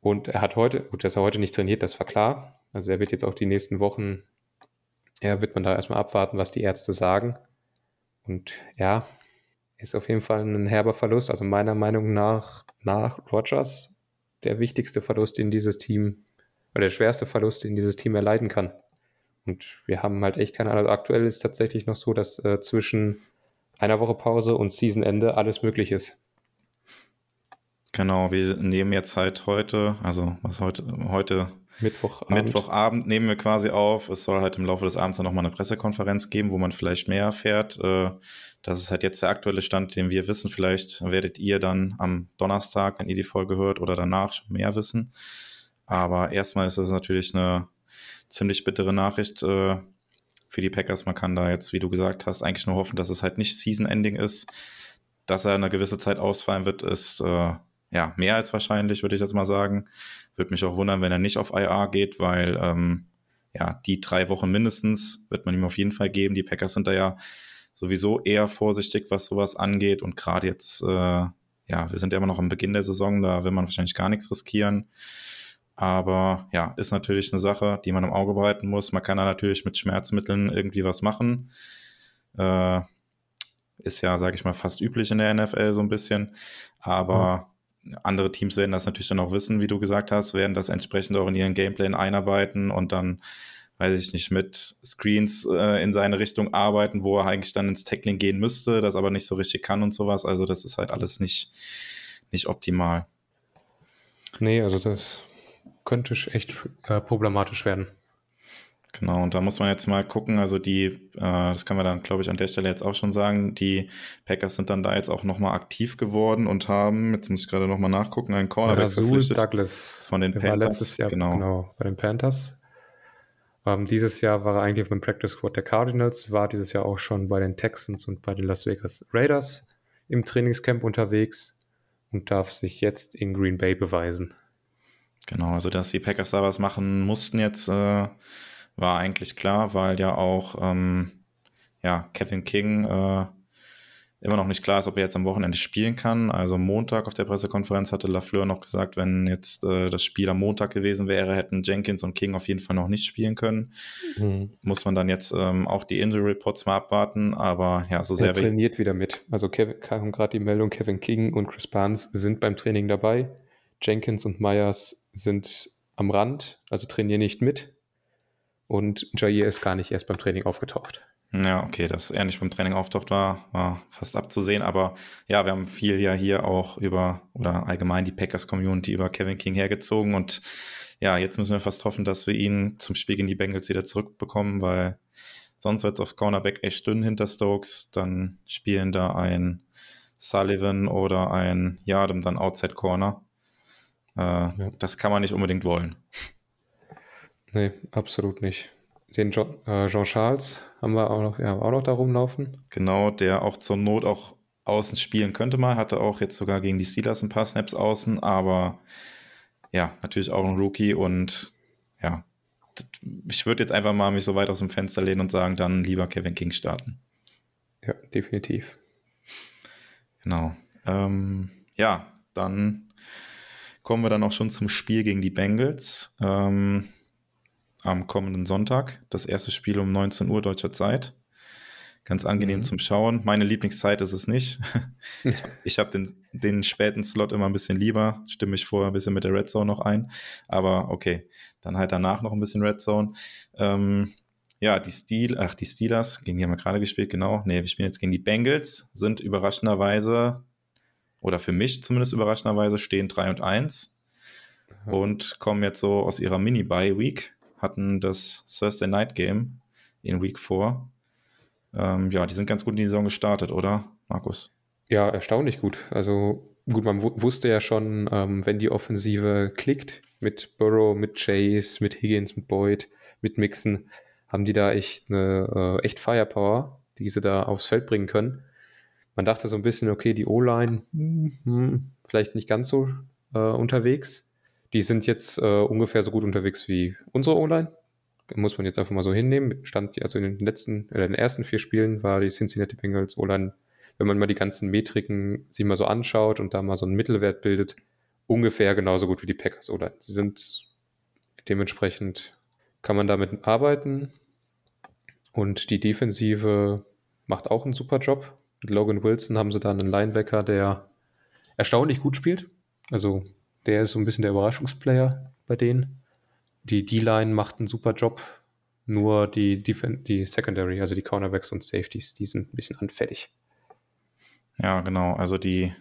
Und er hat heute, gut, dass er heute nicht trainiert, das war klar. Also er wird jetzt auch die nächsten Wochen, ja, wird man da erstmal abwarten, was die Ärzte sagen. Und ja, ist auf jeden Fall ein herber Verlust. Also meiner Meinung nach, nach Rogers, der wichtigste Verlust, den dieses Team oder der schwerste Verlust, den dieses Team erleiden kann. Und wir haben halt echt keine Ahnung. Aktuell ist es tatsächlich noch so, dass äh, zwischen einer Woche Pause und Seasonende alles möglich ist. Genau, wir nehmen jetzt halt heute, also was heute, heute Mittwochabend. Mittwochabend nehmen wir quasi auf. Es soll halt im Laufe des Abends dann nochmal eine Pressekonferenz geben, wo man vielleicht mehr erfährt. Äh, das ist halt jetzt der aktuelle Stand, den wir wissen. Vielleicht werdet ihr dann am Donnerstag, wenn ihr die Folge hört, oder danach schon mehr wissen. Aber erstmal ist das natürlich eine ziemlich bittere Nachricht äh, für die Packers. Man kann da jetzt, wie du gesagt hast, eigentlich nur hoffen, dass es halt nicht Season-Ending ist. Dass er eine gewisse Zeit ausfallen wird, ist äh, ja mehr als wahrscheinlich, würde ich jetzt mal sagen. Würde mich auch wundern, wenn er nicht auf IR geht, weil ähm, ja, die drei Wochen mindestens wird man ihm auf jeden Fall geben. Die Packers sind da ja sowieso eher vorsichtig, was sowas angeht. Und gerade jetzt, äh, ja, wir sind ja immer noch am Beginn der Saison, da will man wahrscheinlich gar nichts riskieren. Aber ja, ist natürlich eine Sache, die man im Auge behalten muss. Man kann da natürlich mit Schmerzmitteln irgendwie was machen. Äh, ist ja, sage ich mal, fast üblich in der NFL so ein bisschen. Aber. Andere Teams werden das natürlich dann auch wissen, wie du gesagt hast, werden das entsprechend auch in ihren Gameplan einarbeiten und dann, weiß ich nicht, mit Screens äh, in seine Richtung arbeiten, wo er eigentlich dann ins Tackling gehen müsste, das aber nicht so richtig kann und sowas. Also das ist halt alles nicht, nicht optimal. Nee, also das könnte echt äh, problematisch werden. Genau, und da muss man jetzt mal gucken, also die, äh, das können wir dann, glaube ich, an der Stelle jetzt auch schon sagen, die Packers sind dann da jetzt auch nochmal aktiv geworden und haben, jetzt muss ich gerade nochmal nachgucken, einen Cornerback Rasul verpflichtet Douglas von den Panthers. War letztes Jahr, genau. genau bei den Panthers. Ähm, dieses Jahr war er eigentlich beim Practice Squad der Cardinals, war dieses Jahr auch schon bei den Texans und bei den Las Vegas Raiders im Trainingscamp unterwegs und darf sich jetzt in Green Bay beweisen. Genau, also dass die Packers da was machen mussten jetzt, äh, war eigentlich klar, weil ja auch ähm, ja, Kevin King äh, immer noch nicht klar ist, ob er jetzt am Wochenende spielen kann. Also Montag auf der Pressekonferenz hatte Lafleur noch gesagt, wenn jetzt äh, das Spiel am Montag gewesen wäre, hätten Jenkins und King auf jeden Fall noch nicht spielen können. Mhm. Muss man dann jetzt ähm, auch die Injury Reports mal abwarten, aber ja, so sehr. Er trainiert wieder mit. Also Kevin, kam gerade die Meldung, Kevin King und Chris Barnes sind beim Training dabei. Jenkins und Myers sind am Rand, also trainieren nicht mit. Und Jair ist gar nicht erst beim Training aufgetaucht. Ja, okay, dass er nicht beim Training auftaucht war, war fast abzusehen. Aber ja, wir haben viel ja hier auch über, oder allgemein die Packers-Community über Kevin King hergezogen. Und ja, jetzt müssen wir fast hoffen, dass wir ihn zum Spiel gegen die Bengals wieder zurückbekommen, weil sonst wird es auf Cornerback echt dünn hinter Stokes. Dann spielen da ein Sullivan oder ein Yardem dann Outside Corner. Äh, ja. Das kann man nicht unbedingt wollen. Nee, absolut nicht. Den John, äh, Jean Charles haben wir auch noch, ja, auch noch da rumlaufen. Genau, der auch zur Not auch außen spielen könnte mal, hatte auch jetzt sogar gegen die Steelers ein paar Snaps außen, aber ja, natürlich auch ein Rookie und ja, ich würde jetzt einfach mal mich so weit aus dem Fenster lehnen und sagen, dann lieber Kevin King starten. Ja, definitiv. Genau. Ähm, ja, dann kommen wir dann auch schon zum Spiel gegen die Bengals ähm, am kommenden Sonntag. Das erste Spiel um 19 Uhr deutscher Zeit. Ganz angenehm mhm. zum Schauen. Meine Lieblingszeit ist es nicht. ich habe den, den späten Slot immer ein bisschen lieber. Stimme ich vorher ein bisschen mit der Red Zone noch ein. Aber okay, dann halt danach noch ein bisschen Red Zone. Ähm, ja, die Steel, ach, die Steelers, gegen die haben wir gerade gespielt, genau. Nee, wir spielen jetzt gegen die Bengals, sind überraschenderweise oder für mich zumindest überraschenderweise, stehen 3 und 1 mhm. und kommen jetzt so aus ihrer Mini-Buy-Week, hatten das Thursday Night Game in Week 4. Ähm, ja, die sind ganz gut in die Saison gestartet, oder, Markus? Ja, erstaunlich gut. Also gut, man wusste ja schon, ähm, wenn die Offensive klickt, mit Burrow, mit Chase, mit Higgins, mit Boyd, mit Mixon, haben die da echt eine äh, echt Firepower, die sie da aufs Feld bringen können. Man dachte so ein bisschen, okay, die O-Line, hm, hm, vielleicht nicht ganz so äh, unterwegs. Die sind jetzt äh, ungefähr so gut unterwegs wie unsere O-Line. Muss man jetzt einfach mal so hinnehmen. Stand also in den letzten, äh, in den ersten vier Spielen war die Cincinnati Bengals O-Line, wenn man mal die ganzen Metriken sich mal so anschaut und da mal so einen Mittelwert bildet, ungefähr genauso gut wie die Packers O-Line. Sie sind dementsprechend kann man damit arbeiten. Und die Defensive macht auch einen super Job. Mit Logan Wilson haben sie da einen Linebacker, der erstaunlich gut spielt. Also der ist so ein bisschen der Überraschungsplayer bei denen. Die D-Line macht einen super Job. Nur die, die, die Secondary, also die Cornerbacks und Safeties, die sind ein bisschen anfällig. Ja, genau. Also die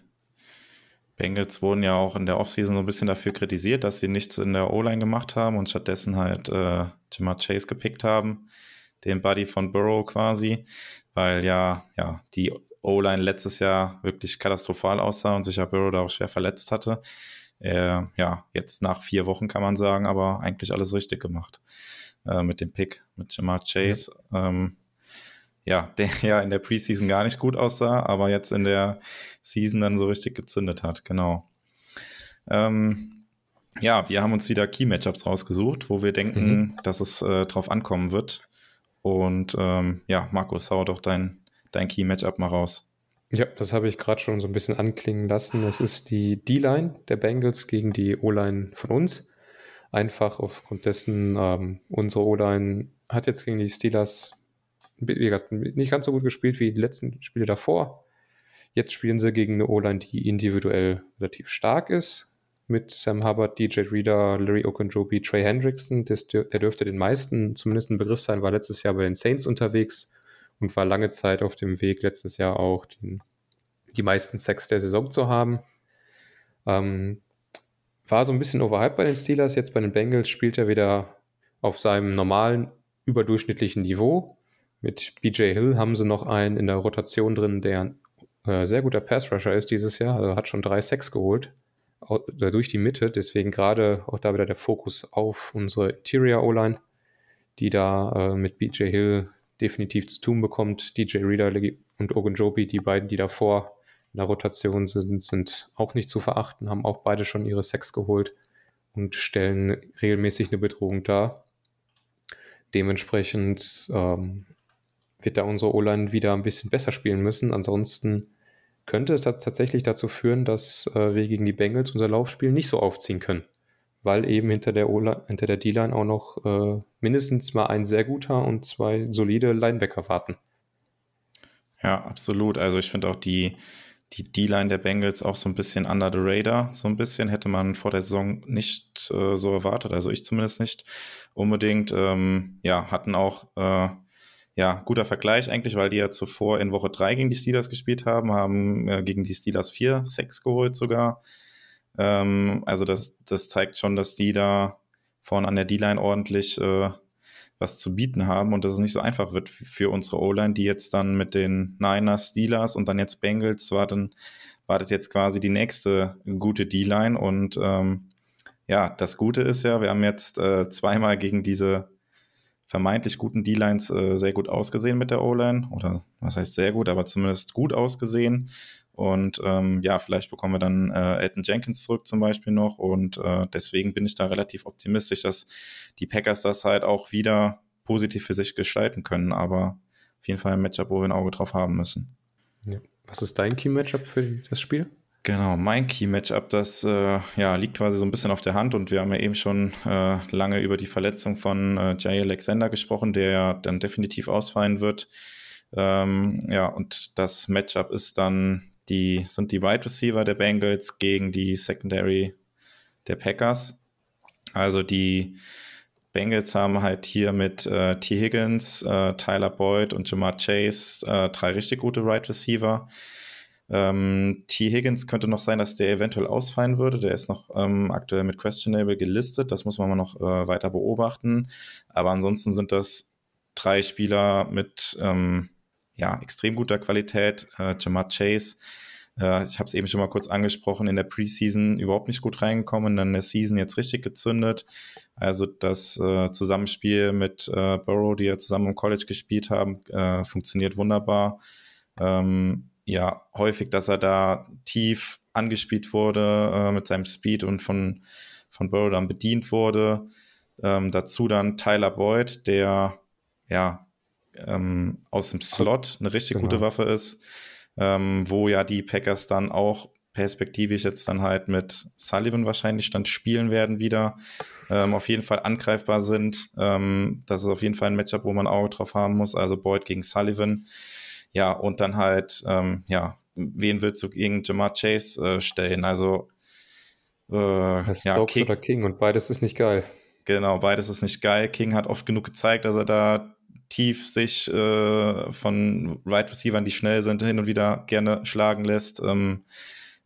Bengals wurden ja auch in der Offseason so ein bisschen dafür kritisiert, dass sie nichts in der O-Line gemacht haben und stattdessen halt äh, Jamar Chase gepickt haben, den Buddy von Burrow quasi, weil ja, ja, die O-Line letztes Jahr wirklich katastrophal aussah und sich ja Burrow da auch schwer verletzt hatte. Äh, ja, jetzt nach vier Wochen kann man sagen, aber eigentlich alles richtig gemacht äh, mit dem Pick, mit Jamar Chase. Ja. Ähm, ja, der ja in der Preseason gar nicht gut aussah, aber jetzt in der Season dann so richtig gezündet hat, genau. Ähm, ja, wir haben uns wieder Key-Matchups rausgesucht, wo wir denken, mhm. dass es äh, drauf ankommen wird. Und ähm, ja, Markus, hau doch dein, dein Key-Matchup mal raus. Ja, das habe ich gerade schon so ein bisschen anklingen lassen. Das ist die D-Line der Bengals gegen die O-Line von uns. Einfach aufgrund dessen, ähm, unsere O-Line hat jetzt gegen die Steelers nicht ganz so gut gespielt wie die letzten Spiele davor. Jetzt spielen sie gegen eine O-Line, die individuell relativ stark ist. Mit Sam Hubbard, DJ Reader, Larry Okunjobi, Trey Hendrickson. Der dürfte den meisten zumindest ein Begriff sein, war letztes Jahr bei den Saints unterwegs und war lange Zeit auf dem Weg, letztes Jahr auch den, die meisten Sacks der Saison zu haben. Ähm, war so ein bisschen overhyped bei den Steelers, jetzt bei den Bengals spielt er wieder auf seinem normalen, überdurchschnittlichen Niveau. Mit BJ Hill haben sie noch einen in der Rotation drin, der äh, sehr guter Pass-Rusher ist dieses Jahr, also hat schon drei Sacks geholt äh, durch die Mitte, deswegen gerade auch da wieder der Fokus auf unsere Interior O-Line, die da äh, mit BJ Hill definitiv zu tun bekommt. DJ Reader und Ogunjobi, die beiden, die davor in der Rotation sind, sind auch nicht zu verachten, haben auch beide schon ihre Sex geholt und stellen regelmäßig eine Bedrohung dar. Dementsprechend ähm, wird da unsere O-Line wieder ein bisschen besser spielen müssen. Ansonsten könnte es tatsächlich dazu führen, dass äh, wir gegen die Bengals unser Laufspiel nicht so aufziehen können weil eben hinter der, hinter der D-Line auch noch äh, mindestens mal ein sehr guter und zwei solide Linebacker warten. Ja, absolut. Also ich finde auch die, die D-Line der Bengals auch so ein bisschen under the radar. So ein bisschen hätte man vor der Saison nicht äh, so erwartet. Also ich zumindest nicht unbedingt. Ähm, ja, hatten auch äh, ja, guter Vergleich eigentlich, weil die ja zuvor in Woche 3 gegen die Steelers gespielt haben, haben äh, gegen die Steelers 4 Sex geholt sogar. Ähm, also das, das zeigt schon, dass die da vorne an der D-Line ordentlich äh, was zu bieten haben und dass es nicht so einfach wird für unsere O-Line, die jetzt dann mit den Niners, Steelers und dann jetzt Bengals warten, wartet jetzt quasi die nächste gute D-Line und ähm, ja, das Gute ist ja, wir haben jetzt äh, zweimal gegen diese vermeintlich guten D-Lines äh, sehr gut ausgesehen mit der O-Line oder was heißt sehr gut, aber zumindest gut ausgesehen und ähm, ja, vielleicht bekommen wir dann äh, Elton Jenkins zurück zum Beispiel noch. Und äh, deswegen bin ich da relativ optimistisch, dass die Packers das halt auch wieder positiv für sich gestalten können. Aber auf jeden Fall ein Matchup, wo wir ein Auge drauf haben müssen. Ja. Was ist dein Key-Matchup für das Spiel? Genau, mein Key-Matchup, das äh, ja, liegt quasi so ein bisschen auf der Hand und wir haben ja eben schon äh, lange über die Verletzung von äh, Jay Alexander gesprochen, der ja dann definitiv ausfallen wird. Ähm, ja, und das Matchup ist dann die sind die Wide Receiver der Bengals gegen die Secondary der Packers. Also die Bengals haben halt hier mit äh, T. Higgins, äh, Tyler Boyd und Jamar Chase äh, drei richtig gute Wide Receiver. Ähm, T. Higgins könnte noch sein, dass der eventuell ausfallen würde. Der ist noch ähm, aktuell mit Questionable gelistet. Das muss man mal noch äh, weiter beobachten. Aber ansonsten sind das drei Spieler mit ähm, ja, extrem guter Qualität. Äh, Jamar Chase, äh, ich habe es eben schon mal kurz angesprochen, in der Preseason überhaupt nicht gut reingekommen, dann in der Season jetzt richtig gezündet. Also das äh, Zusammenspiel mit äh, Burrow, die ja zusammen im College gespielt haben, äh, funktioniert wunderbar. Ähm, ja, häufig, dass er da tief angespielt wurde äh, mit seinem Speed und von, von Burrow dann bedient wurde. Ähm, dazu dann Tyler Boyd, der ja ähm, aus dem Slot eine richtig genau. gute Waffe ist, ähm, wo ja die Packers dann auch perspektivisch jetzt dann halt mit Sullivan wahrscheinlich dann spielen werden wieder, ähm, auf jeden Fall angreifbar sind. Ähm, das ist auf jeden Fall ein Matchup, wo man Auge drauf haben muss. Also Boyd gegen Sullivan. Ja, und dann halt, ähm, ja, wen willst du gegen Jamar Chase äh, stellen? Also äh, ja, King. oder King und beides ist nicht geil. Genau, beides ist nicht geil. King hat oft genug gezeigt, dass er da tief sich äh, von Right Receivern, die schnell sind, hin und wieder gerne schlagen lässt. Ähm,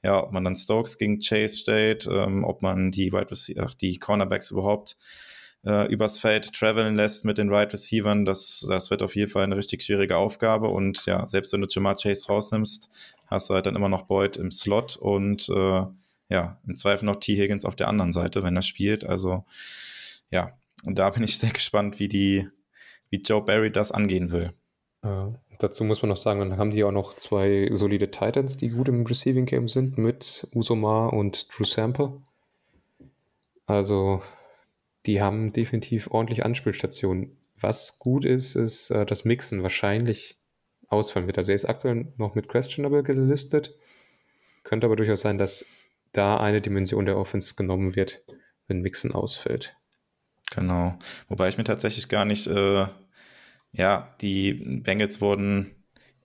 ja, ob man dann Stokes gegen Chase stellt, ähm, ob man die Wide Receiver, die Cornerbacks überhaupt äh, übers Feld traveln lässt mit den Wide right Receivern, das, das wird auf jeden Fall eine richtig schwierige Aufgabe. Und ja, selbst wenn du Jamar Chase rausnimmst, hast du halt dann immer noch Boyd im Slot und äh, ja, im Zweifel noch T. Higgins auf der anderen Seite, wenn er spielt. Also ja, und da bin ich sehr gespannt, wie die, wie Joe Barry das angehen will. Äh, dazu muss man noch sagen, dann haben die auch noch zwei solide Titans, die gut im Receiving Game sind, mit Usomar und Drew Sample. Also, die haben definitiv ordentlich Anspielstationen. Was gut ist, ist äh, das Mixen wahrscheinlich ausfallen wird. Also, er ist aktuell noch mit Questionable gelistet. Könnte aber durchaus sein, dass da eine Dimension der Offense genommen wird, wenn Mixen ausfällt. Genau. Wobei ich mir tatsächlich gar nicht äh, ja, die Bengals wurden,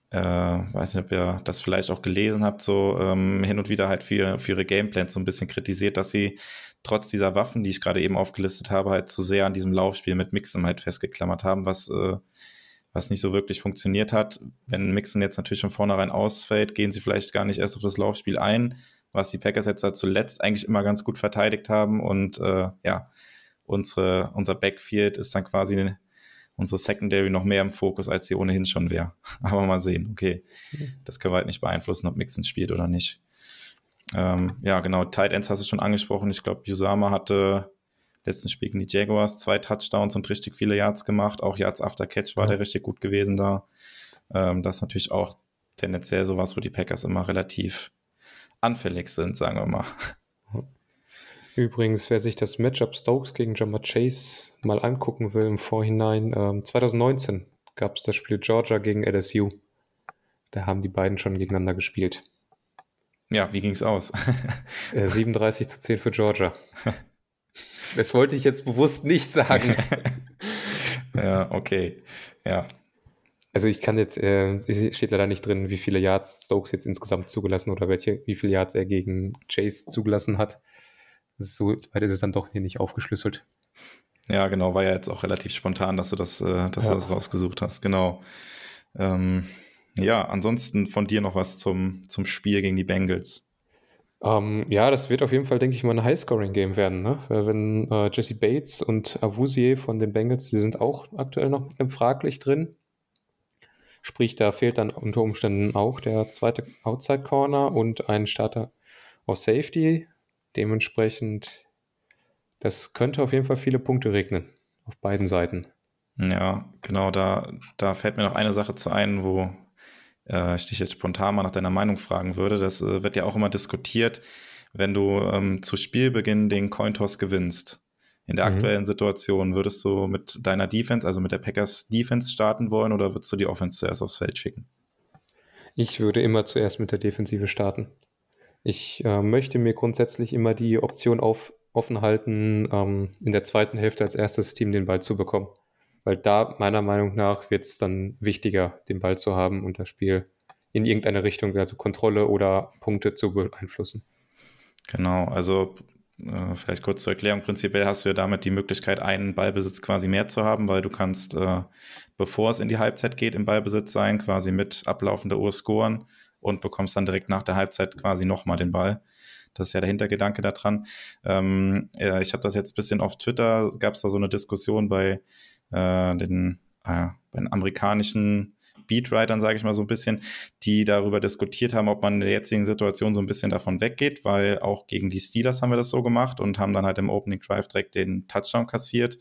äh, weiß nicht, ob ihr das vielleicht auch gelesen habt, so ähm, hin und wieder halt für, für ihre Gameplans so ein bisschen kritisiert, dass sie trotz dieser Waffen, die ich gerade eben aufgelistet habe, halt zu sehr an diesem Laufspiel mit Mixen halt festgeklammert haben, was, äh, was nicht so wirklich funktioniert hat. Wenn Mixen jetzt natürlich von vornherein ausfällt, gehen sie vielleicht gar nicht erst auf das Laufspiel ein, was die Packers jetzt halt zuletzt eigentlich immer ganz gut verteidigt haben und äh, ja, unsere, unser Backfield ist dann quasi unsere Secondary noch mehr im Fokus, als sie ohnehin schon wäre. Aber mal sehen, okay. Das können wir halt nicht beeinflussen, ob Mixon spielt oder nicht. Ähm, ja, genau, Tight Ends hast du schon angesprochen. Ich glaube, Usama hatte letzten Spiel gegen die Jaguars zwei Touchdowns und richtig viele Yards gemacht. Auch Yards after Catch war ja. der richtig gut gewesen da. Ähm, das ist natürlich auch tendenziell sowas, wo die Packers immer relativ anfällig sind, sagen wir mal. Übrigens, wer sich das Matchup Stokes gegen Jamar Chase mal angucken will im Vorhinein, ähm, 2019 gab es das Spiel Georgia gegen LSU. Da haben die beiden schon gegeneinander gespielt. Ja, wie ging es aus? äh, 37 zu 10 für Georgia. Das wollte ich jetzt bewusst nicht sagen. ja, okay. Ja. Also ich kann jetzt, äh, steht leider nicht drin, wie viele Yards Stokes jetzt insgesamt zugelassen oder welche, wie viele Yards er gegen Chase zugelassen hat. So weit ist es dann doch hier nicht aufgeschlüsselt. Ja, genau, war ja jetzt auch relativ spontan, dass du das, äh, dass ja. du das rausgesucht hast. Genau. Ähm, ja, ansonsten von dir noch was zum, zum Spiel gegen die Bengals. Ähm, ja, das wird auf jeden Fall, denke ich mal, ein High-Scoring-Game werden. Ne? Wenn äh, Jesse Bates und Avusier von den Bengals, die sind auch aktuell noch mit einem Fraglich drin. Sprich, da fehlt dann unter Umständen auch der zweite Outside-Corner und ein Starter aus Safety. Dementsprechend, das könnte auf jeden Fall viele Punkte regnen. Auf beiden Seiten. Ja, genau, da, da fällt mir noch eine Sache zu ein, wo äh, ich dich jetzt spontan mal nach deiner Meinung fragen würde. Das äh, wird ja auch immer diskutiert, wenn du ähm, zu Spielbeginn den Cointoss gewinnst. In der mhm. aktuellen Situation würdest du mit deiner Defense, also mit der Packers Defense starten wollen oder würdest du die Offense zuerst aufs Feld schicken? Ich würde immer zuerst mit der Defensive starten. Ich äh, möchte mir grundsätzlich immer die Option auf, offen halten, ähm, in der zweiten Hälfte als erstes Team den Ball zu bekommen. Weil da meiner Meinung nach wird es dann wichtiger, den Ball zu haben und das Spiel in irgendeine Richtung, also Kontrolle oder Punkte zu beeinflussen. Genau, also äh, vielleicht kurz zur Erklärung. Prinzipiell hast du ja damit die Möglichkeit, einen Ballbesitz quasi mehr zu haben, weil du kannst, äh, bevor es in die Halbzeit geht, im Ballbesitz sein, quasi mit ablaufender Uhr scoren und bekommst dann direkt nach der Halbzeit quasi nochmal den Ball. Das ist ja der Hintergedanke daran. Ähm, ja, ich habe das jetzt ein bisschen auf Twitter, gab es da so eine Diskussion bei, äh, den, äh, bei den amerikanischen Beatwritern, sage ich mal so ein bisschen, die darüber diskutiert haben, ob man in der jetzigen Situation so ein bisschen davon weggeht, weil auch gegen die Steelers haben wir das so gemacht und haben dann halt im Opening Drive direkt den Touchdown kassiert.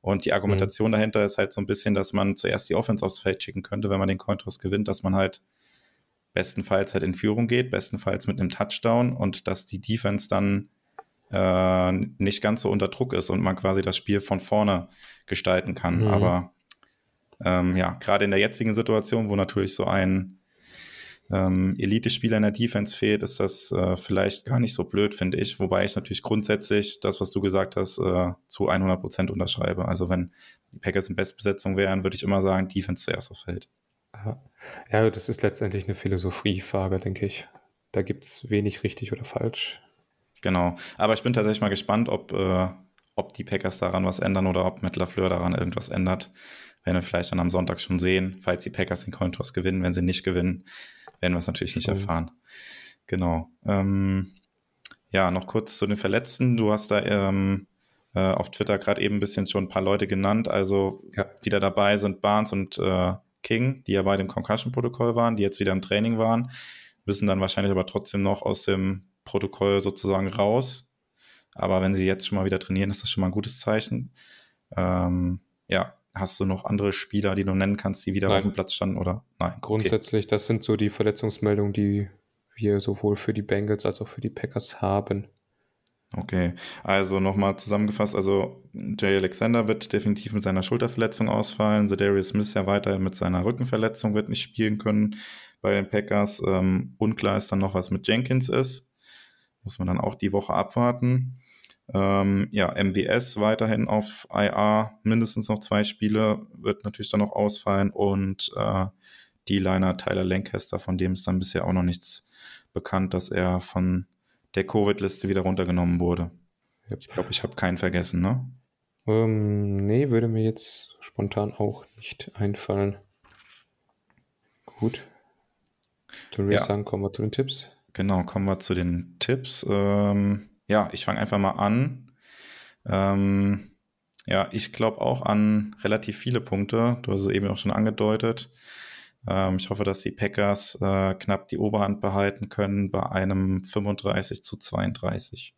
Und die Argumentation mhm. dahinter ist halt so ein bisschen, dass man zuerst die Offense aufs Feld schicken könnte, wenn man den Cointoss gewinnt, dass man halt bestenfalls halt in Führung geht, bestenfalls mit einem Touchdown und dass die Defense dann äh, nicht ganz so unter Druck ist und man quasi das Spiel von vorne gestalten kann. Mhm. Aber ähm, ja, gerade in der jetzigen Situation, wo natürlich so ein ähm, Elite-Spieler in der Defense fehlt, ist das äh, vielleicht gar nicht so blöd, finde ich. Wobei ich natürlich grundsätzlich das, was du gesagt hast, äh, zu 100 Prozent unterschreibe. Also wenn die Packers in Bestbesetzung wären, würde ich immer sagen, Defense zuerst aufs Feld. Ja, das ist letztendlich eine Philosophiefrage, denke ich. Da gibt es wenig richtig oder falsch. Genau. Aber ich bin tatsächlich mal gespannt, ob, äh, ob die Packers daran was ändern oder ob mit LaFleur daran irgendwas ändert. Werden wir vielleicht dann am Sonntag schon sehen, falls die Packers den Cointoss gewinnen. Wenn sie nicht gewinnen, werden wir es natürlich nicht mhm. erfahren. Genau. Ähm, ja, noch kurz zu den Verletzten. Du hast da ähm, äh, auf Twitter gerade eben ein bisschen schon ein paar Leute genannt. Also ja. wieder dabei sind Barnes und äh, King, die ja bei dem Concussion-Protokoll waren, die jetzt wieder im Training waren, müssen dann wahrscheinlich aber trotzdem noch aus dem Protokoll sozusagen raus. Aber wenn sie jetzt schon mal wieder trainieren, ist das schon mal ein gutes Zeichen. Ähm, ja, hast du noch andere Spieler, die du nennen kannst, die wieder Nein. auf dem Platz standen oder nein? Grundsätzlich, okay. das sind so die Verletzungsmeldungen, die wir sowohl für die Bengals als auch für die Packers haben. Okay, also nochmal zusammengefasst, also Jay Alexander wird definitiv mit seiner Schulterverletzung ausfallen, Zedarius Smith ja weiter mit seiner Rückenverletzung wird nicht spielen können bei den Packers. Ähm, unklar ist dann noch, was mit Jenkins ist. Muss man dann auch die Woche abwarten. Ähm, ja, MWS weiterhin auf IA, mindestens noch zwei Spiele, wird natürlich dann noch ausfallen und äh, D-Liner Tyler Lancaster, von dem ist dann bisher auch noch nichts bekannt, dass er von der Covid-Liste wieder runtergenommen wurde. Ich glaube, ich habe keinen vergessen, ne? Ähm, nee, würde mir jetzt spontan auch nicht einfallen. Gut. Dann würde ja. ich sagen, kommen wir zu den Tipps. Genau, kommen wir zu den Tipps. Ähm, ja, ich fange einfach mal an. Ähm, ja, ich glaube auch an relativ viele Punkte. Du hast es eben auch schon angedeutet. Ähm, ich hoffe, dass die Packers äh, knapp die Oberhand behalten können bei einem 35 zu 32.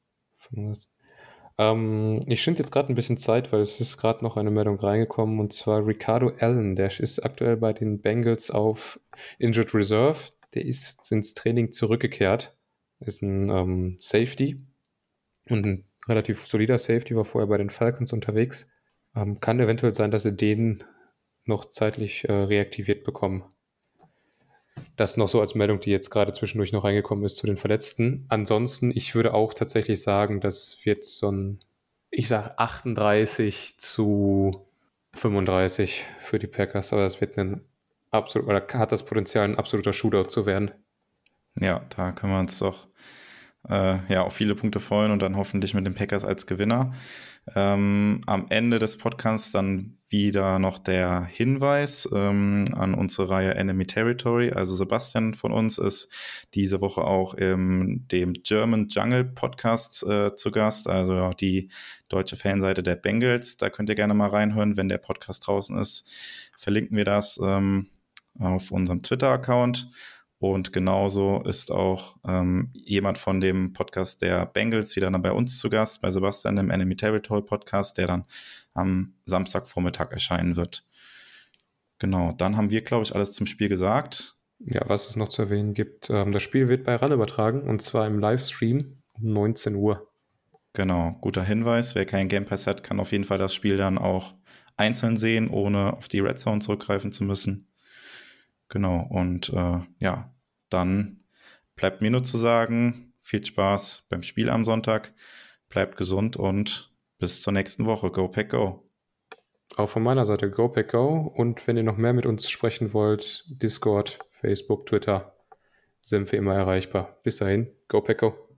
Ähm, ich finde jetzt gerade ein bisschen Zeit, weil es ist gerade noch eine Meldung reingekommen und zwar Ricardo Allen, der ist aktuell bei den Bengals auf Injured Reserve. Der ist ins Training zurückgekehrt. Ist ein ähm, Safety und ein relativ solider Safety, war vorher bei den Falcons unterwegs. Ähm, kann eventuell sein, dass sie den noch zeitlich äh, reaktiviert bekommen. Das noch so als Meldung, die jetzt gerade zwischendurch noch reingekommen ist zu den Verletzten. Ansonsten, ich würde auch tatsächlich sagen, das wird so ein, ich sag 38 zu 35 für die Packers, aber das wird ein absolut, oder hat das Potenzial, ein absoluter Shootout zu werden. Ja, da können wir uns doch äh, ja, auf viele Punkte freuen und dann hoffentlich mit den Packers als Gewinner. Ähm, am Ende des Podcasts dann wieder noch der Hinweis ähm, an unsere Reihe Enemy Territory. Also Sebastian von uns ist diese Woche auch im dem German Jungle Podcast äh, zu Gast, also die deutsche Fanseite der Bengals. Da könnt ihr gerne mal reinhören, wenn der Podcast draußen ist. Verlinken wir das ähm, auf unserem Twitter-Account. Und genauso ist auch ähm, jemand von dem Podcast der Bengals wieder bei uns zu Gast, bei Sebastian im Enemy Territory Podcast, der dann am Samstagvormittag erscheinen wird. Genau, dann haben wir, glaube ich, alles zum Spiel gesagt. Ja, was es noch zu erwähnen gibt, ähm, das Spiel wird bei RAN übertragen und zwar im Livestream um 19 Uhr. Genau, guter Hinweis. Wer kein Game Pass hat, kann auf jeden Fall das Spiel dann auch einzeln sehen, ohne auf die Red Zone zurückgreifen zu müssen. Genau, und äh, ja, dann bleibt mir nur zu sagen, viel Spaß beim Spiel am Sonntag, bleibt gesund und bis zur nächsten Woche. Go Pack Go. Auch von meiner Seite Go Pack Go und wenn ihr noch mehr mit uns sprechen wollt, Discord, Facebook, Twitter, sind wir immer erreichbar. Bis dahin, Go Pack Go.